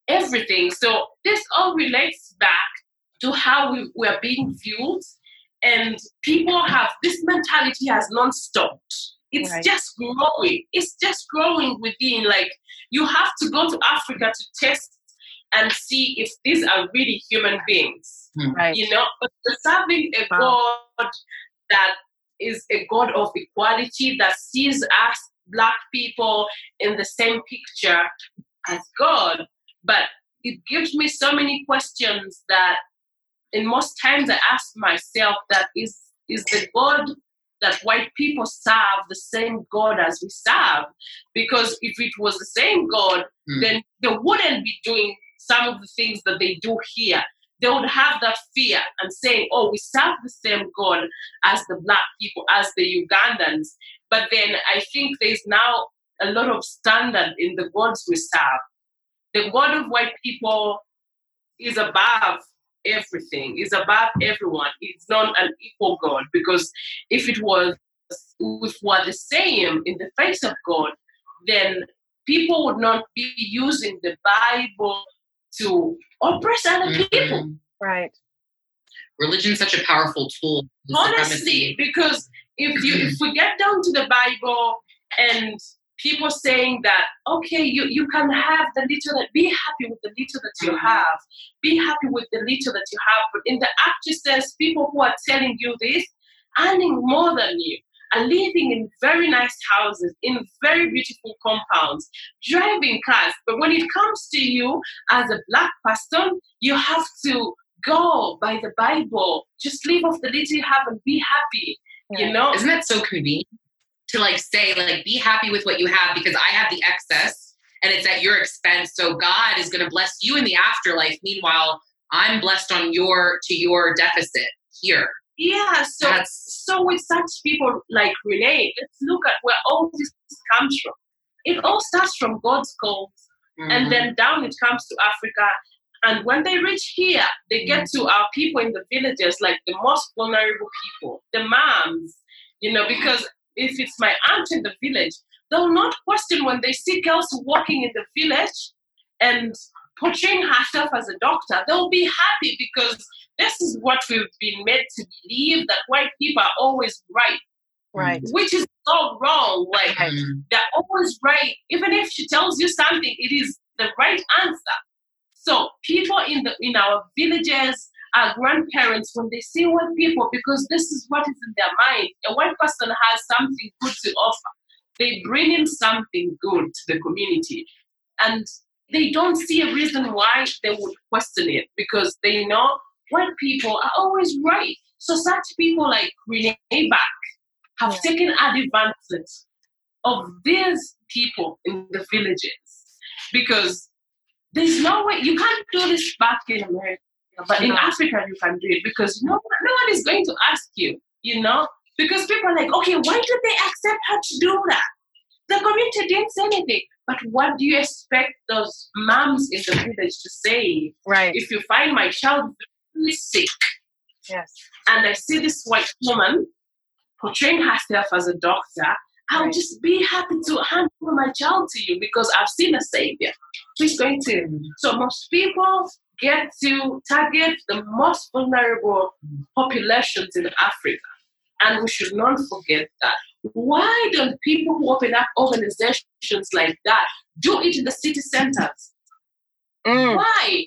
everything. So this all relates back to how we, we are being viewed and people have this mentality has not stopped it's right. just growing it's just growing within like you have to go to africa to test and see if these are really human beings right. you know but serving a wow. god that is a god of equality that sees us black people in the same picture as god but it gives me so many questions that in most times I ask myself that is is the God that white people serve the same God as we serve? Because if it was the same God, mm. then they wouldn't be doing some of the things that they do here. They would have that fear and saying, "Oh, we serve the same God as the black people, as the Ugandans." But then I think there's now a lot of standard in the gods we serve. The God of white people is above everything, is above everyone. It's not an equal God because if it was if what the same in the face of God, then people would not be using the Bible to oppress other mm-hmm. people. Right. Religion is such a powerful tool. Honestly, because if you if we get down to the Bible and people saying that okay you, you can have the little that be happy with the little that you mm-hmm. have be happy with the little that you have but in the actresses people who are telling you this earning more than you are living in very nice houses in very beautiful compounds driving cars but when it comes to you as a black person you have to go by the bible just live off the little you have and be happy you know isn't that so convenient to like say like be happy with what you have because I have the excess and it's at your expense. So God is going to bless you in the afterlife. Meanwhile, I'm blessed on your to your deficit here. Yeah, so That's, so with such people like Renee, let's look at where all this comes from. It all starts from God's call, mm-hmm. and then down it comes to Africa. And when they reach here, they get mm-hmm. to our people in the villages, like the most vulnerable people, the moms, you know, because if it's my aunt in the village, they'll not question when they see girls walking in the village and portraying herself as a doctor. They'll be happy because this is what we've been made to believe that white people are always right. Right. Which is so wrong. Like they're always right. Even if she tells you something, it is the right answer. So people in the in our villages our grandparents when they see white people because this is what is in their mind. A white person has something good to offer. They bring in something good to the community. And they don't see a reason why they would question it because they know white people are always right. So such people like Renee Bach have yeah. taken advantage of these people in the villages because there's no way you can't do this back in America, but in Africa you can do it because no, one, no one is going to ask you, you know, because people are like, okay, why did they accept her to do that? The community didn't say anything. But what do you expect those moms in the village to say? Right. If you find my child very sick, yes, and I see this white woman portraying herself as a doctor, I'll right. just be happy to hand over my child to you because I've seen a savior who's going to. So most people get to target the most vulnerable populations in Africa. And we should not forget that. Why don't people who open up organizations like that do it in the city centers? Mm. Why?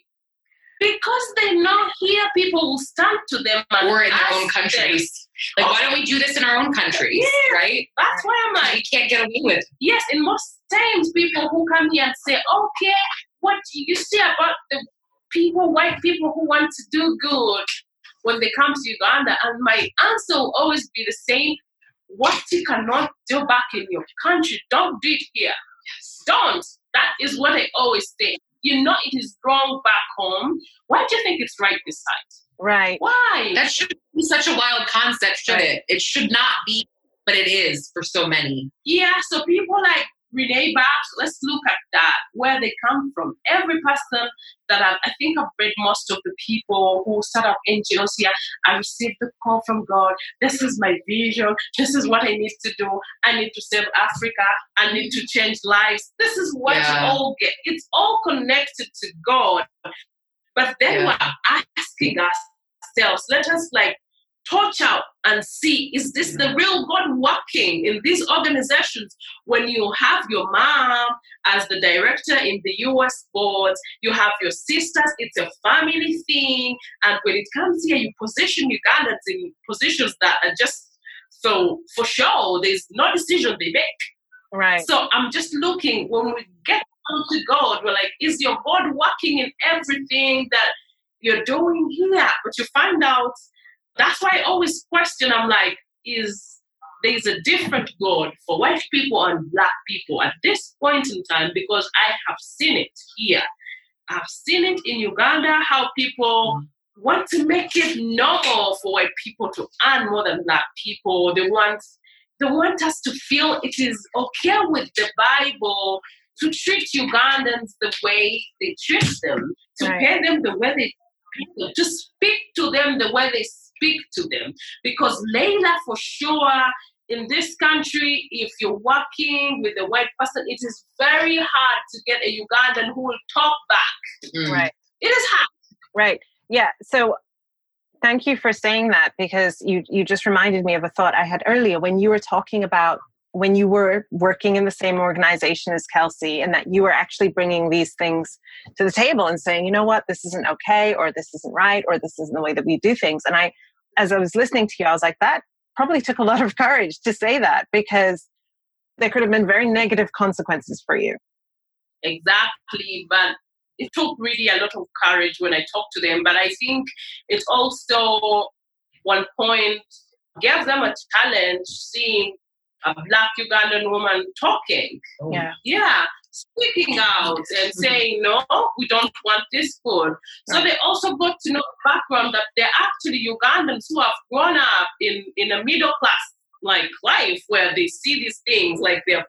Because they know here people will stand to them or in their own countries. Them. Like, why don't we do this in our own countries? Yeah, right? That's why I'm like, we can't get away with. Yes, in most times, people who come here and say, okay, what do you say about the people, white people who want to do good when they come to Uganda? And my answer will always be the same what you cannot do back in your country, don't do it here. Yes. Don't. That is what I always say. You know it is wrong back home. Why do you think it's right this side? Right. Why? That should be such a wild concept, should right. it? It should not be, but it is for so many. Yeah, so people like Renee Bach, let's look at that, where they come from. Every person that I've, I think I've read most of the people who set up NGOs here, I received the call from God. This is my vision. This is what I need to do. I need to save Africa. I need to change lives. This is what yeah. you all get. It's all connected to God. But then yeah. we're asking ourselves, let us like touch out and see is this the mm-hmm. real God working in these organizations? When you have your mom as the director in the US board, you have your sisters, it's a family thing. And when it comes here, you position Ugandans in positions that are just so for sure, there's no decision they make. Right. So I'm just looking when we get to God, we're like, is your God working in everything that you're doing here? But you find out that's why I always question. I'm like, is there's a different God for white people and black people at this point in time because I have seen it here. I've seen it in Uganda how people want to make it normal for white people to earn more than black people. They want they want us to feel it is okay with the Bible to treat Ugandans the way they treat them, to right. pay them the way they to speak to them the way they speak to them. Because Layla, for sure, in this country, if you're working with a white person, it is very hard to get a Ugandan who will talk back. Mm. Right. It is hard. Right. Yeah. So thank you for saying that because you you just reminded me of a thought I had earlier when you were talking about when you were working in the same organization as Kelsey and that you were actually bringing these things to the table and saying, you know what, this isn't okay, or this isn't right, or this isn't the way that we do things. And I, as I was listening to you, I was like, that probably took a lot of courage to say that because there could have been very negative consequences for you. Exactly. But it took really a lot of courage when I talked to them. But I think it also, one point, gave them a challenge seeing a black Ugandan woman talking. Oh. Yeah. Yeah. Speaking out and mm-hmm. saying, no, we don't want this food. So they also got to know the background that they're actually Ugandans who have grown up in, in a middle class like life where they see these things like they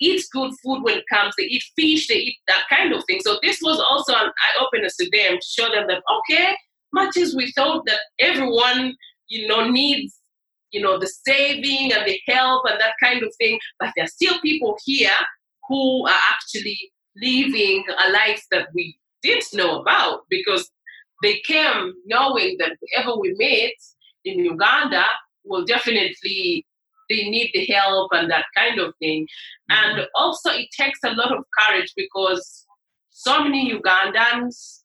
eat good food when it comes, they eat fish, they eat that kind of thing. So this was also an eye opener to them to show them that okay, much as we thought that everyone, you know, needs you know, the saving and the help and that kind of thing. But there are still people here who are actually living a life that we didn't know about because they came knowing that whoever we meet in Uganda will definitely they need the help and that kind of thing. Mm-hmm. And also it takes a lot of courage because so many Ugandans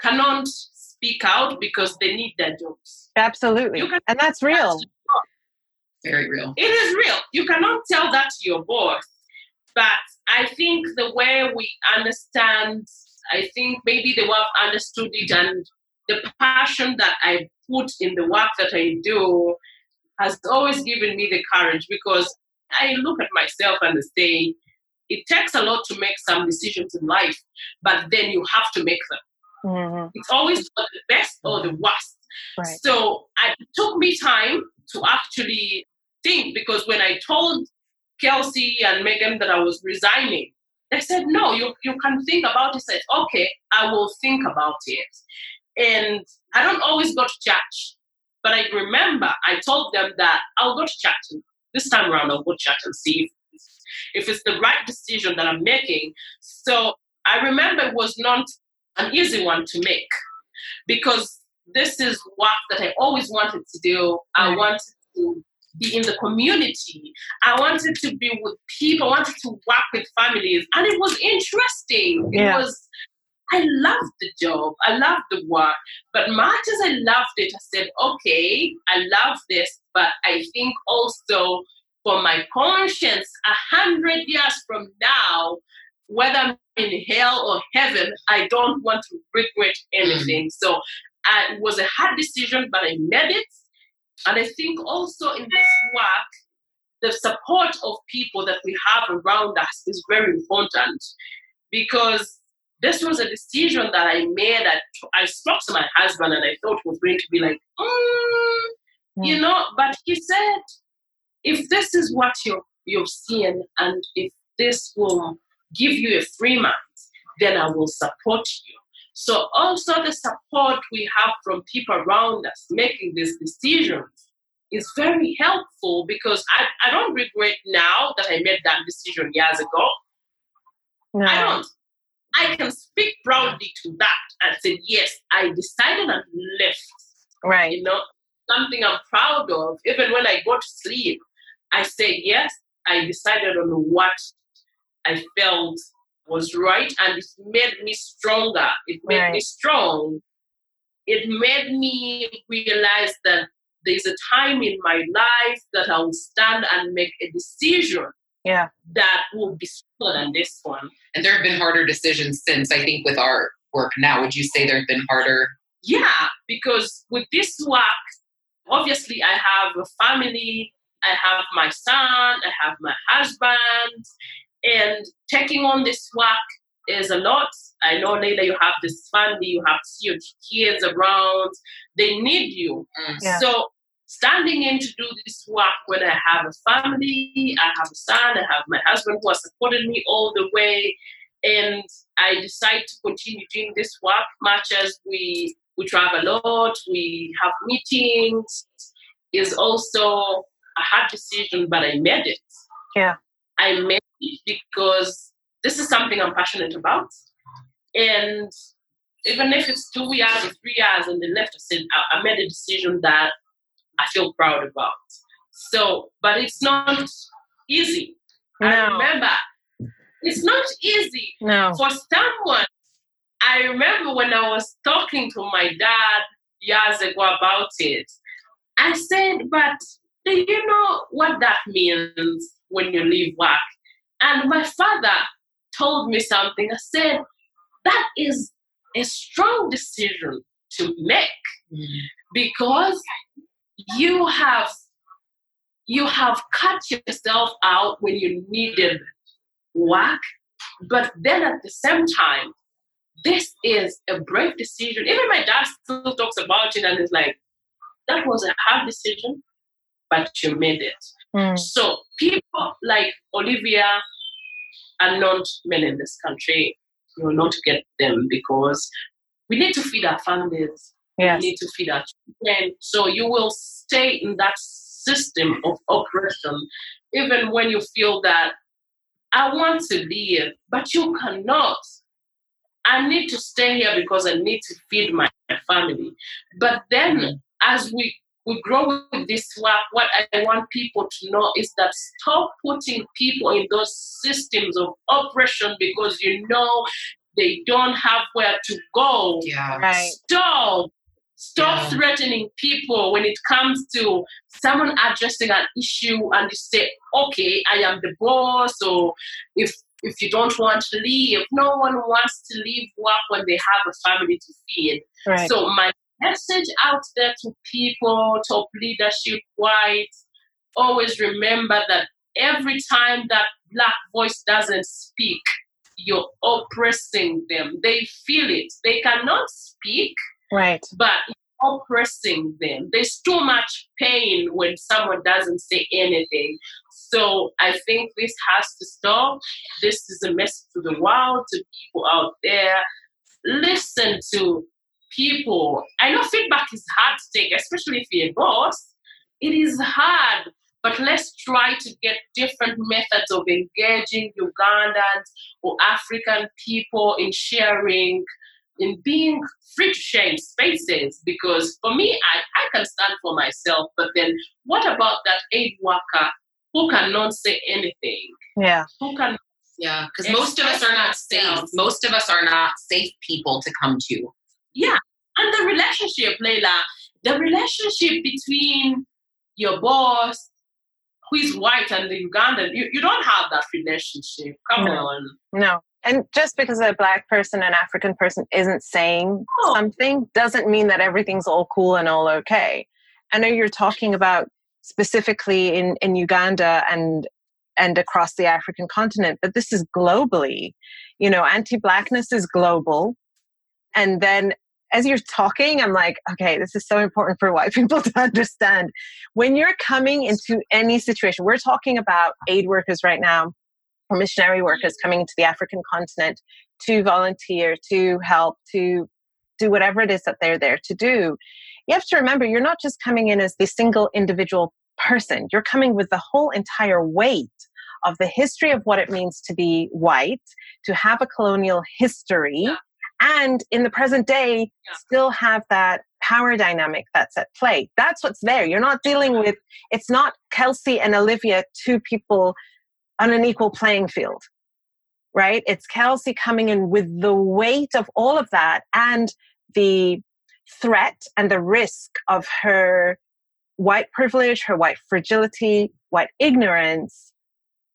cannot speak out because they need their jobs. Absolutely. And that's real very real. It is real. You cannot tell that to your boss. But I think the way we understand, I think maybe they have understood it and the passion that I put in the work that I do has always given me the courage because I look at myself and say, it takes a lot to make some decisions in life, but then you have to make them. Mm-hmm. It's always for the best or the worst. Right. So it took me time to actually think because when I told Kelsey and Megan that I was resigning, they said, no, you, you can think about it. I said, okay, I will think about it. And I don't always go to church, but I remember I told them that I'll go to church. This time around, I'll go to church and see if, if it's the right decision that I'm making. So I remember it was not an easy one to make because this is work that I always wanted to do. I wanted to be in the community. I wanted to be with people. I wanted to work with families. And it was interesting. Yeah. It was, I loved the job. I loved the work. But much as I loved it, I said, okay, I love this. But I think also for my conscience, a hundred years from now, whether I'm in hell or heaven, I don't want to regret anything. Mm. So uh, it was a hard decision, but I made it. And I think also in this work, the support of people that we have around us is very important because this was a decision that I made. That I spoke to my husband and I thought was going to be like, mm, mm. you know, but he said, if this is what you're, you've seen and if this will give you a free mind, then I will support you. So also the support we have from people around us making these decisions is very helpful because I, I don't regret now that I made that decision years ago. No. I don't. I can speak proudly to that and say, yes, I decided and left. Right. You know, something I'm proud of. Even when I go to sleep, I say, yes, I decided on what I felt was right and it made me stronger. It made right. me strong. It made me realize that there's a time in my life that I will stand and make a decision yeah. that will be stronger than this one. And there have been harder decisions since, I think, with our work now. Would you say there have been harder? Yeah, because with this work, obviously I have a family, I have my son, I have my husband, and taking on this work is a lot. I know later you have this family, you have to see your kids around, they need you. Mm. Yeah. So standing in to do this work when I have a family, I have a son, I have my husband who has supported me all the way, and I decide to continue doing this work much as we we travel a lot, we have meetings, is also a hard decision, but I made it. Yeah. I made it because this is something I'm passionate about. And even if it's two years or three years and they left, I said, I, I made a decision that I feel proud about. So, but it's not easy. No. I remember it's not easy no. for someone. I remember when I was talking to my dad years ago about it. I said, but do you know what that means when you leave work? And my father told me something. I said, that is a strong decision to make because you have you have cut yourself out when you needed work, but then at the same time, this is a brave decision. Even my dad still talks about it and is like, that was a hard decision, but you made it. Mm. So people like Olivia are not men in this country. You will not get them because we need to feed our families. Yes. We need to feed our children. So you will stay in that system of oppression, even when you feel that I want to leave, but you cannot. I need to stay here because I need to feed my family. But then, mm-hmm. as we we grow with this work, what I want people to know is that stop putting people in those systems of oppression because you know they don't have where to go. Yeah. Right. Stop. Stop yeah. threatening people when it comes to someone addressing an issue and you say, okay, I am the boss, or if if you don't want to leave, no one wants to leave work when they have a family to feed. Right. So my message out there to people, top leadership, white, always remember that every time that black voice doesn't speak, you're oppressing them. They feel it. They cannot speak. Right. But oppressing them. There's too much pain when someone doesn't say anything. So I think this has to stop. This is a message to the world, to people out there. Listen to people. I know feedback is hard to take, especially if you're a boss. It is hard, but let's try to get different methods of engaging Ugandans or African people in sharing, in being free to share in spaces. Because for me, I, I can stand for myself, but then what about that aid worker who cannot say anything? Yeah. Who can yeah, because most of us are not safe. Most of us are not safe people to come to. Yeah, and the relationship, Layla, the relationship between your boss, who is white, and the Ugandan, you, you don't have that relationship. Come no. on. No. And just because a black person, an African person isn't saying oh. something doesn't mean that everything's all cool and all okay. I know you're talking about specifically in, in Uganda and and across the African continent, but this is globally. You know, anti-blackness is global. And then as you're talking, I'm like, okay, this is so important for white people to understand. When you're coming into any situation, we're talking about aid workers right now, or missionary workers coming into the African continent to volunteer, to help, to do whatever it is that they're there to do. You have to remember, you're not just coming in as the single individual person, you're coming with the whole entire weight of the history of what it means to be white, to have a colonial history. And in the present day yeah. still have that power dynamic that's at play that's what's there you're not dealing with it's not kelsey and olivia two people on an equal playing field right it's kelsey coming in with the weight of all of that and the threat and the risk of her white privilege her white fragility white ignorance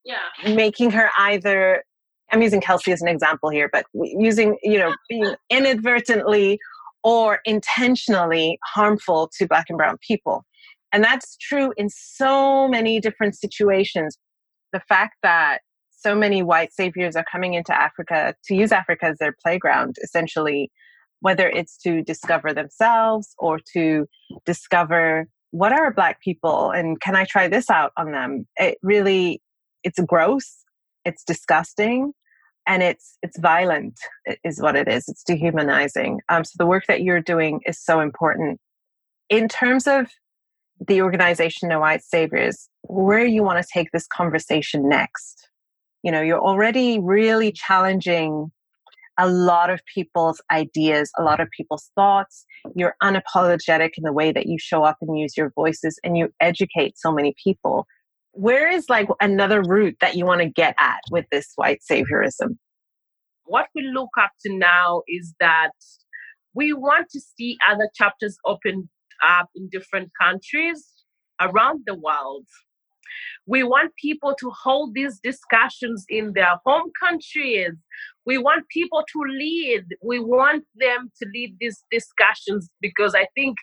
yeah. making her either I'm using Kelsey as an example here, but using, you know, being inadvertently or intentionally harmful to Black and Brown people. And that's true in so many different situations. The fact that so many white saviors are coming into Africa to use Africa as their playground, essentially, whether it's to discover themselves or to discover what are Black people and can I try this out on them? It really, it's gross, it's disgusting, and it's it's violent is what it is. It's dehumanizing. Um, so the work that you're doing is so important. In terms of the organization no white saviors where you want to take this conversation next? You know you're already really challenging a lot of people's ideas a lot of people's thoughts. You're unapologetic in the way that you show up and use your voices and you educate so many people where is like another route that you want to get at with this white saviorism? What we look up to now is that we want to see other chapters open up in different countries around the world. We want people to hold these discussions in their home countries. We want people to lead. We want them to lead these discussions because I think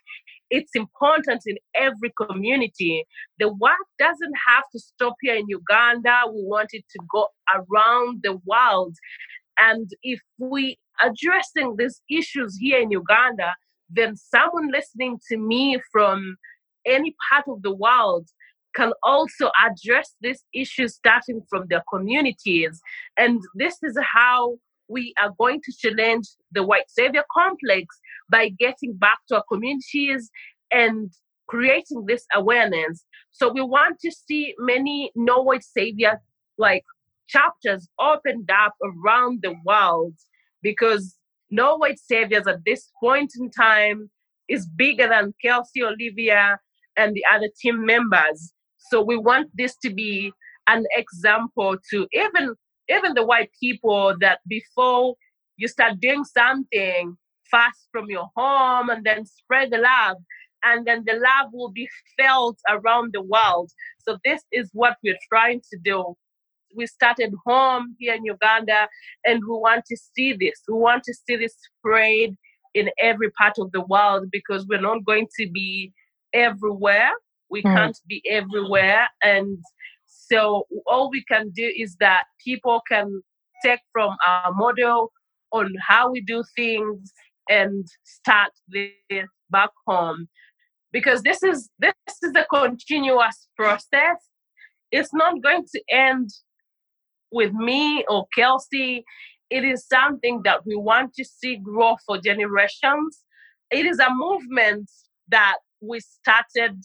it's important in every community. The work doesn't have to stop here in Uganda. We want it to go around the world. And if we addressing these issues here in Uganda, then someone listening to me from any part of the world can also address these issues starting from their communities. And this is how we are going to challenge the white savior complex by getting back to our communities and creating this awareness. So we want to see many no white savior like chapters opened up around the world because no white saviors at this point in time is bigger than Kelsey Olivia and the other team members. So we want this to be an example to even even the white people that before you start doing something fast from your home and then spread the love and then the love will be felt around the world so this is what we're trying to do we started home here in Uganda, and we want to see this. We want to see this spread in every part of the world because we're not going to be everywhere. We mm. can't be everywhere, and so all we can do is that people can take from our model on how we do things and start this back home. Because this is this is a continuous process. It's not going to end with me or kelsey. It is something that we want to see grow for generations. It is a movement that we started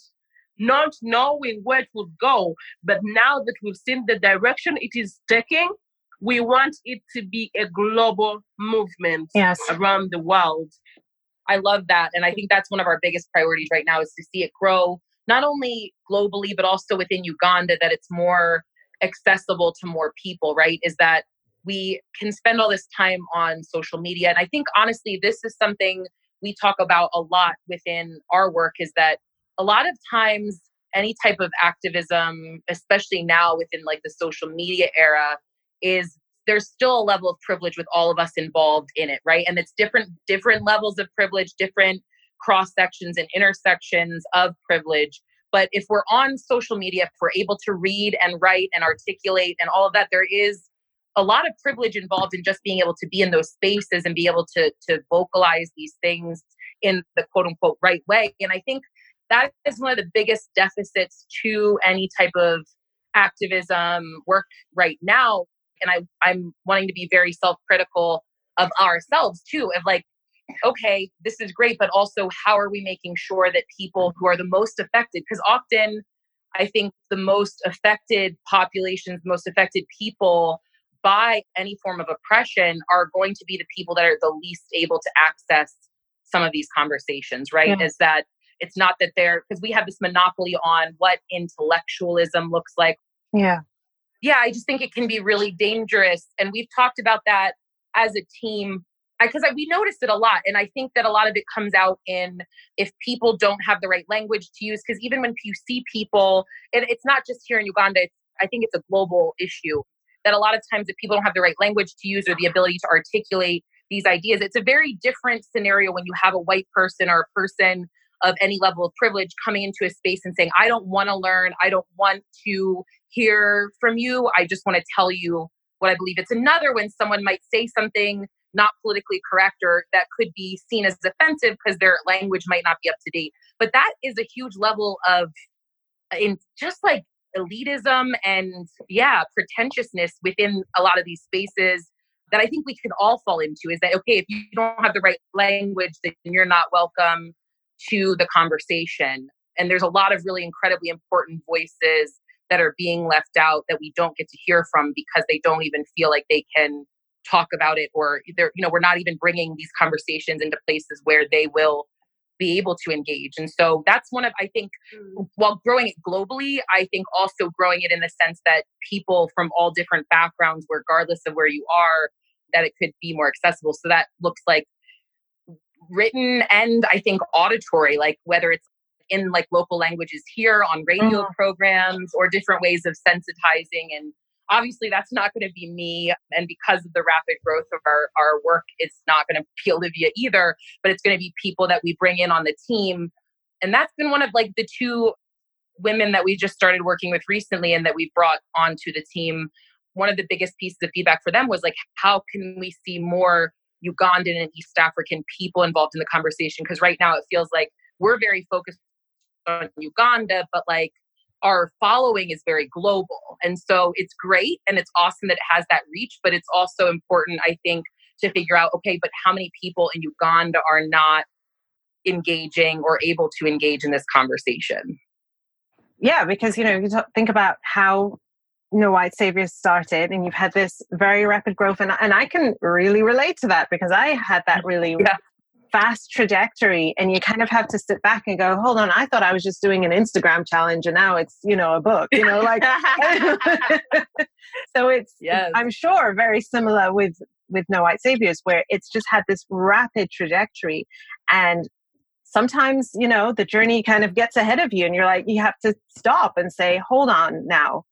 not knowing where it would go but now that we've seen the direction it is taking we want it to be a global movement yes. around the world. I love that. And I think that's one of our biggest priorities right now is to see it grow, not only globally, but also within Uganda, that it's more accessible to more people, right? Is that we can spend all this time on social media. And I think honestly, this is something we talk about a lot within our work is that a lot of times any type of activism, especially now within like the social media era, is there's still a level of privilege with all of us involved in it right? And it's different different levels of privilege different cross sections and intersections of privilege. But if we're on social media if we're able to read and write and articulate and all of that there is a lot of privilege involved in just being able to be in those spaces and be able to to vocalize these things in the quote unquote right way. And i think that is one of the biggest deficits to any type of activism work right now and I I'm wanting to be very self-critical of ourselves too of like okay this is great but also how are we making sure that people who are the most affected because often I think the most affected populations most affected people by any form of oppression are going to be the people that are the least able to access some of these conversations right yeah. is that it's not that they're because we have this monopoly on what intellectualism looks like yeah yeah, I just think it can be really dangerous. And we've talked about that as a team because we noticed it a lot. And I think that a lot of it comes out in if people don't have the right language to use. Because even when you see people, and it's not just here in Uganda, I think it's a global issue that a lot of times if people don't have the right language to use or the ability to articulate these ideas, it's a very different scenario when you have a white person or a person of any level of privilege coming into a space and saying, I don't want to learn, I don't want to hear from you, I just want to tell you what I believe. It's another when someone might say something not politically correct or that could be seen as offensive because their language might not be up to date. But that is a huge level of in just like elitism and yeah, pretentiousness within a lot of these spaces that I think we could all fall into is that okay, if you don't have the right language, then you're not welcome to the conversation. And there's a lot of really incredibly important voices that are being left out that we don't get to hear from because they don't even feel like they can talk about it or they're you know we're not even bringing these conversations into places where they will be able to engage and so that's one of i think mm. while growing it globally i think also growing it in the sense that people from all different backgrounds regardless of where you are that it could be more accessible so that looks like written and I think auditory, like whether it's in like local languages here on radio mm. programs or different ways of sensitizing and obviously that's not going to be me and because of the rapid growth of our, our work it's not going to be olivia either but it's going to be people that we bring in on the team and that's been one of like the two women that we just started working with recently and that we brought onto the team one of the biggest pieces of feedback for them was like how can we see more Ugandan and East African people involved in the conversation because right now it feels like we're very focused on Uganda, but like our following is very global. And so it's great and it's awesome that it has that reach, but it's also important, I think, to figure out okay, but how many people in Uganda are not engaging or able to engage in this conversation? Yeah, because you know, you think about how no white saviors started and you've had this very rapid growth and, and i can really relate to that because i had that really yeah. fast trajectory and you kind of have to sit back and go hold on i thought i was just doing an instagram challenge and now it's you know a book you know like so it's yes. i'm sure very similar with with no white saviors where it's just had this rapid trajectory and sometimes you know the journey kind of gets ahead of you and you're like you have to stop and say hold on now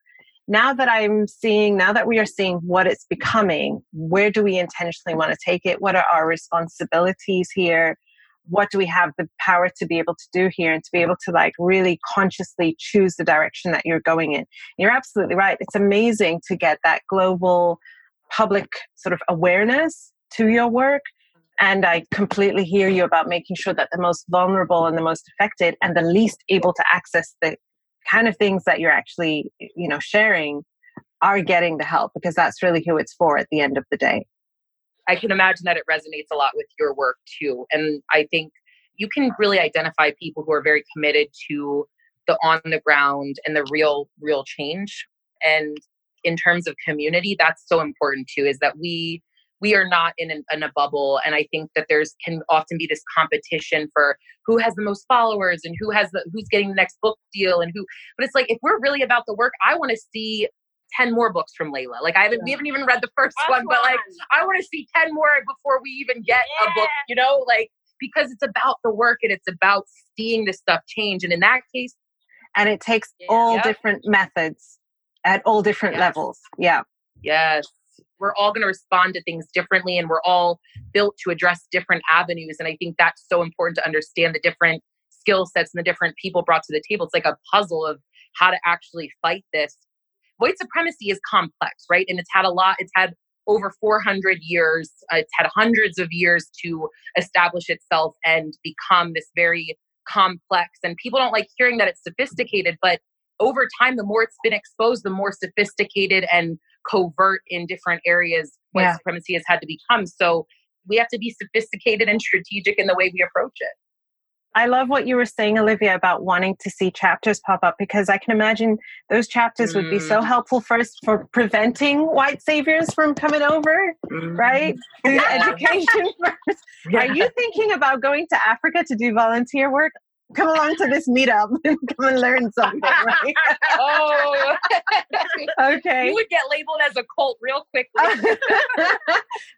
now that I'm seeing, now that we are seeing what it's becoming, where do we intentionally want to take it? What are our responsibilities here? What do we have the power to be able to do here and to be able to like really consciously choose the direction that you're going in? You're absolutely right. It's amazing to get that global public sort of awareness to your work. And I completely hear you about making sure that the most vulnerable and the most affected and the least able to access the kind of things that you're actually you know sharing are getting the help because that's really who it's for at the end of the day. I can imagine that it resonates a lot with your work too and i think you can really identify people who are very committed to the on the ground and the real real change and in terms of community that's so important too is that we we are not in, an, in a bubble and i think that there's can often be this competition for who has the most followers and who has the who's getting the next book deal and who but it's like if we're really about the work i want to see 10 more books from Layla. Like I haven't, we haven't even read the first one, but like I want to see 10 more before we even get yeah. a book, you know, like because it's about the work and it's about seeing this stuff change. And in that case, and it takes yeah. all different methods at all different yes. levels. Yeah. Yes we're all going to respond to things differently and we're all built to address different avenues and i think that's so important to understand the different skill sets and the different people brought to the table. It's like a puzzle of how to actually fight this. White supremacy is complex right? And it's had a lot it's had over 400 years uh, it's had hundreds of years to establish itself and become this very complex and people don't like hearing that it's sophisticated but over time the more it's been exposed the more sophisticated and covert in different areas white yeah. supremacy has had to become. So we have to be sophisticated and strategic in the way we approach it. I love what you were saying, Olivia, about wanting to see chapters pop up because I can imagine those chapters mm. would be so mm. helpful first for preventing white saviors from coming over, mm. right? Yeah. education first. Yeah. Are you thinking about going to Africa to do volunteer work? Come along to this meetup and come and learn something, right? oh, okay. You would get labeled as a cult real quickly.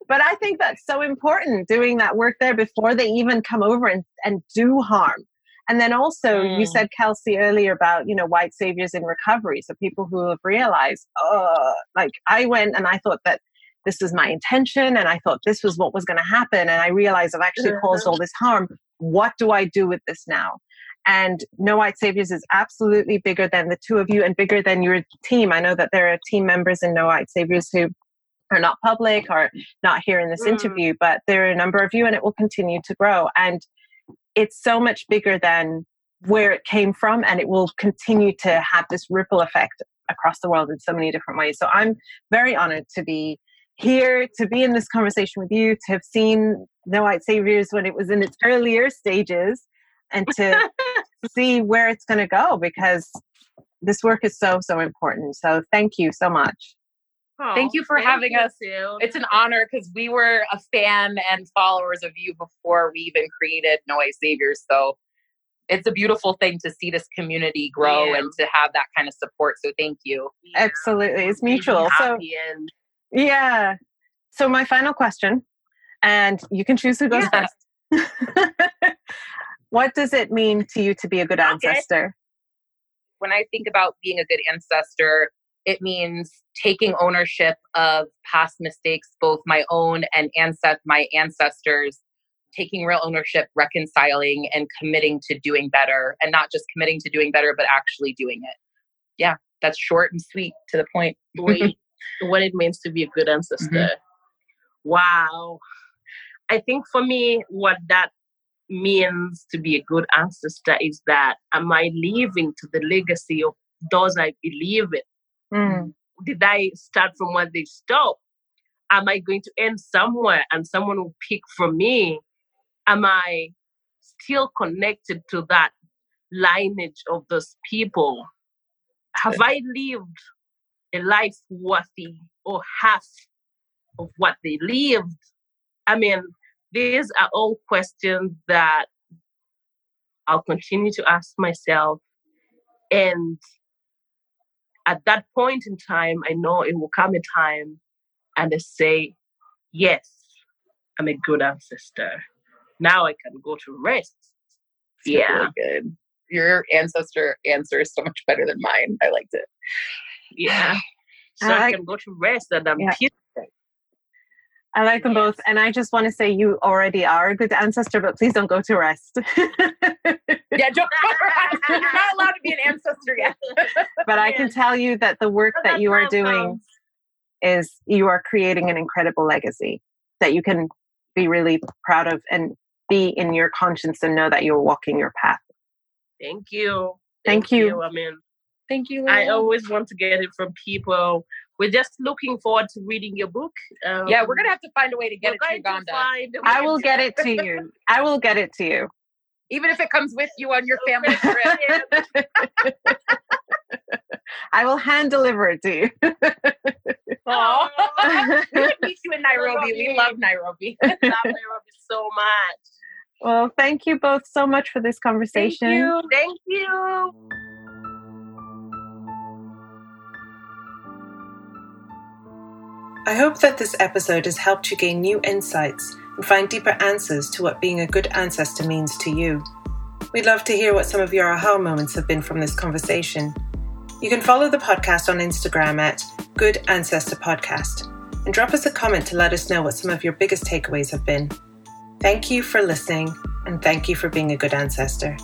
but I think that's so important doing that work there before they even come over and, and do harm. And then also, mm. you said, Kelsey, earlier about, you know, white saviors in recovery. So people who have realized, oh, like I went and I thought that this was my intention and I thought this was what was going to happen. And I realized I've actually caused all this harm what do I do with this now? And No White Saviors is absolutely bigger than the two of you and bigger than your team. I know that there are team members in No White Saviors who are not public or not here in this mm. interview, but there are a number of you and it will continue to grow. And it's so much bigger than where it came from and it will continue to have this ripple effect across the world in so many different ways. So I'm very honored to be here to be in this conversation with you, to have seen No White Saviors when it was in its earlier stages, and to see where it's going to go because this work is so, so important. So thank you so much. Oh, thank you for thank having you us. Too. It's an honor because we were a fan and followers of you before we even created No White Saviors. So it's a beautiful thing to see this community grow yeah. and to have that kind of support. So thank you. Absolutely. It's mutual. So and yeah. So my final question, and you can choose who goes yeah. first. what does it mean to you to be a good ancestor? When I think about being a good ancestor, it means taking ownership of past mistakes, both my own and ancest- my ancestors, taking real ownership, reconciling, and committing to doing better, and not just committing to doing better, but actually doing it. Yeah, that's short and sweet to the point. Wait, what it means to be a good ancestor. Mm-hmm. Wow. I think for me, what that means to be a good ancestor is that am I living to the legacy of those I believe in? Mm. Did I start from where they stopped? Am I going to end somewhere and someone will pick from me? Am I still connected to that lineage of those people? Have I lived a life worthy or half of what they lived? I mean, these are all questions that I'll continue to ask myself. And at that point in time, I know it will come a time and I say, yes, I'm a good ancestor. Now I can go to rest. yeah. Really good. Your ancestor answer is so much better than mine. I liked it. Yeah. so I, I can go to rest and I'm yeah. peaceful. I like them yes. both. And I just want to say you already are a good ancestor, but please don't go to rest. yeah, don't go rest. You're not allowed to be an ancestor yet. but I can tell you that the work that you are doing is you are creating an incredible legacy that you can be really proud of and be in your conscience and know that you're walking your path. Thank you. Thank, Thank you. you. I mean, Thank you. I always want to get it from people. We're just looking forward to reading your book. Um, yeah, we're gonna have to find a way to get it to Uganda. To I will get it to you. I will get it to you. Even if it comes with you on your family trip. I will hand deliver it to you. Oh, we meet you in Nairobi. We love Nairobi. love Nairobi so much. Well, thank you both so much for this conversation. Thank you. Thank you. I hope that this episode has helped you gain new insights and find deeper answers to what being a good ancestor means to you. We'd love to hear what some of your aha moments have been from this conversation. You can follow the podcast on Instagram at Good Ancestor Podcast and drop us a comment to let us know what some of your biggest takeaways have been. Thank you for listening and thank you for being a good ancestor.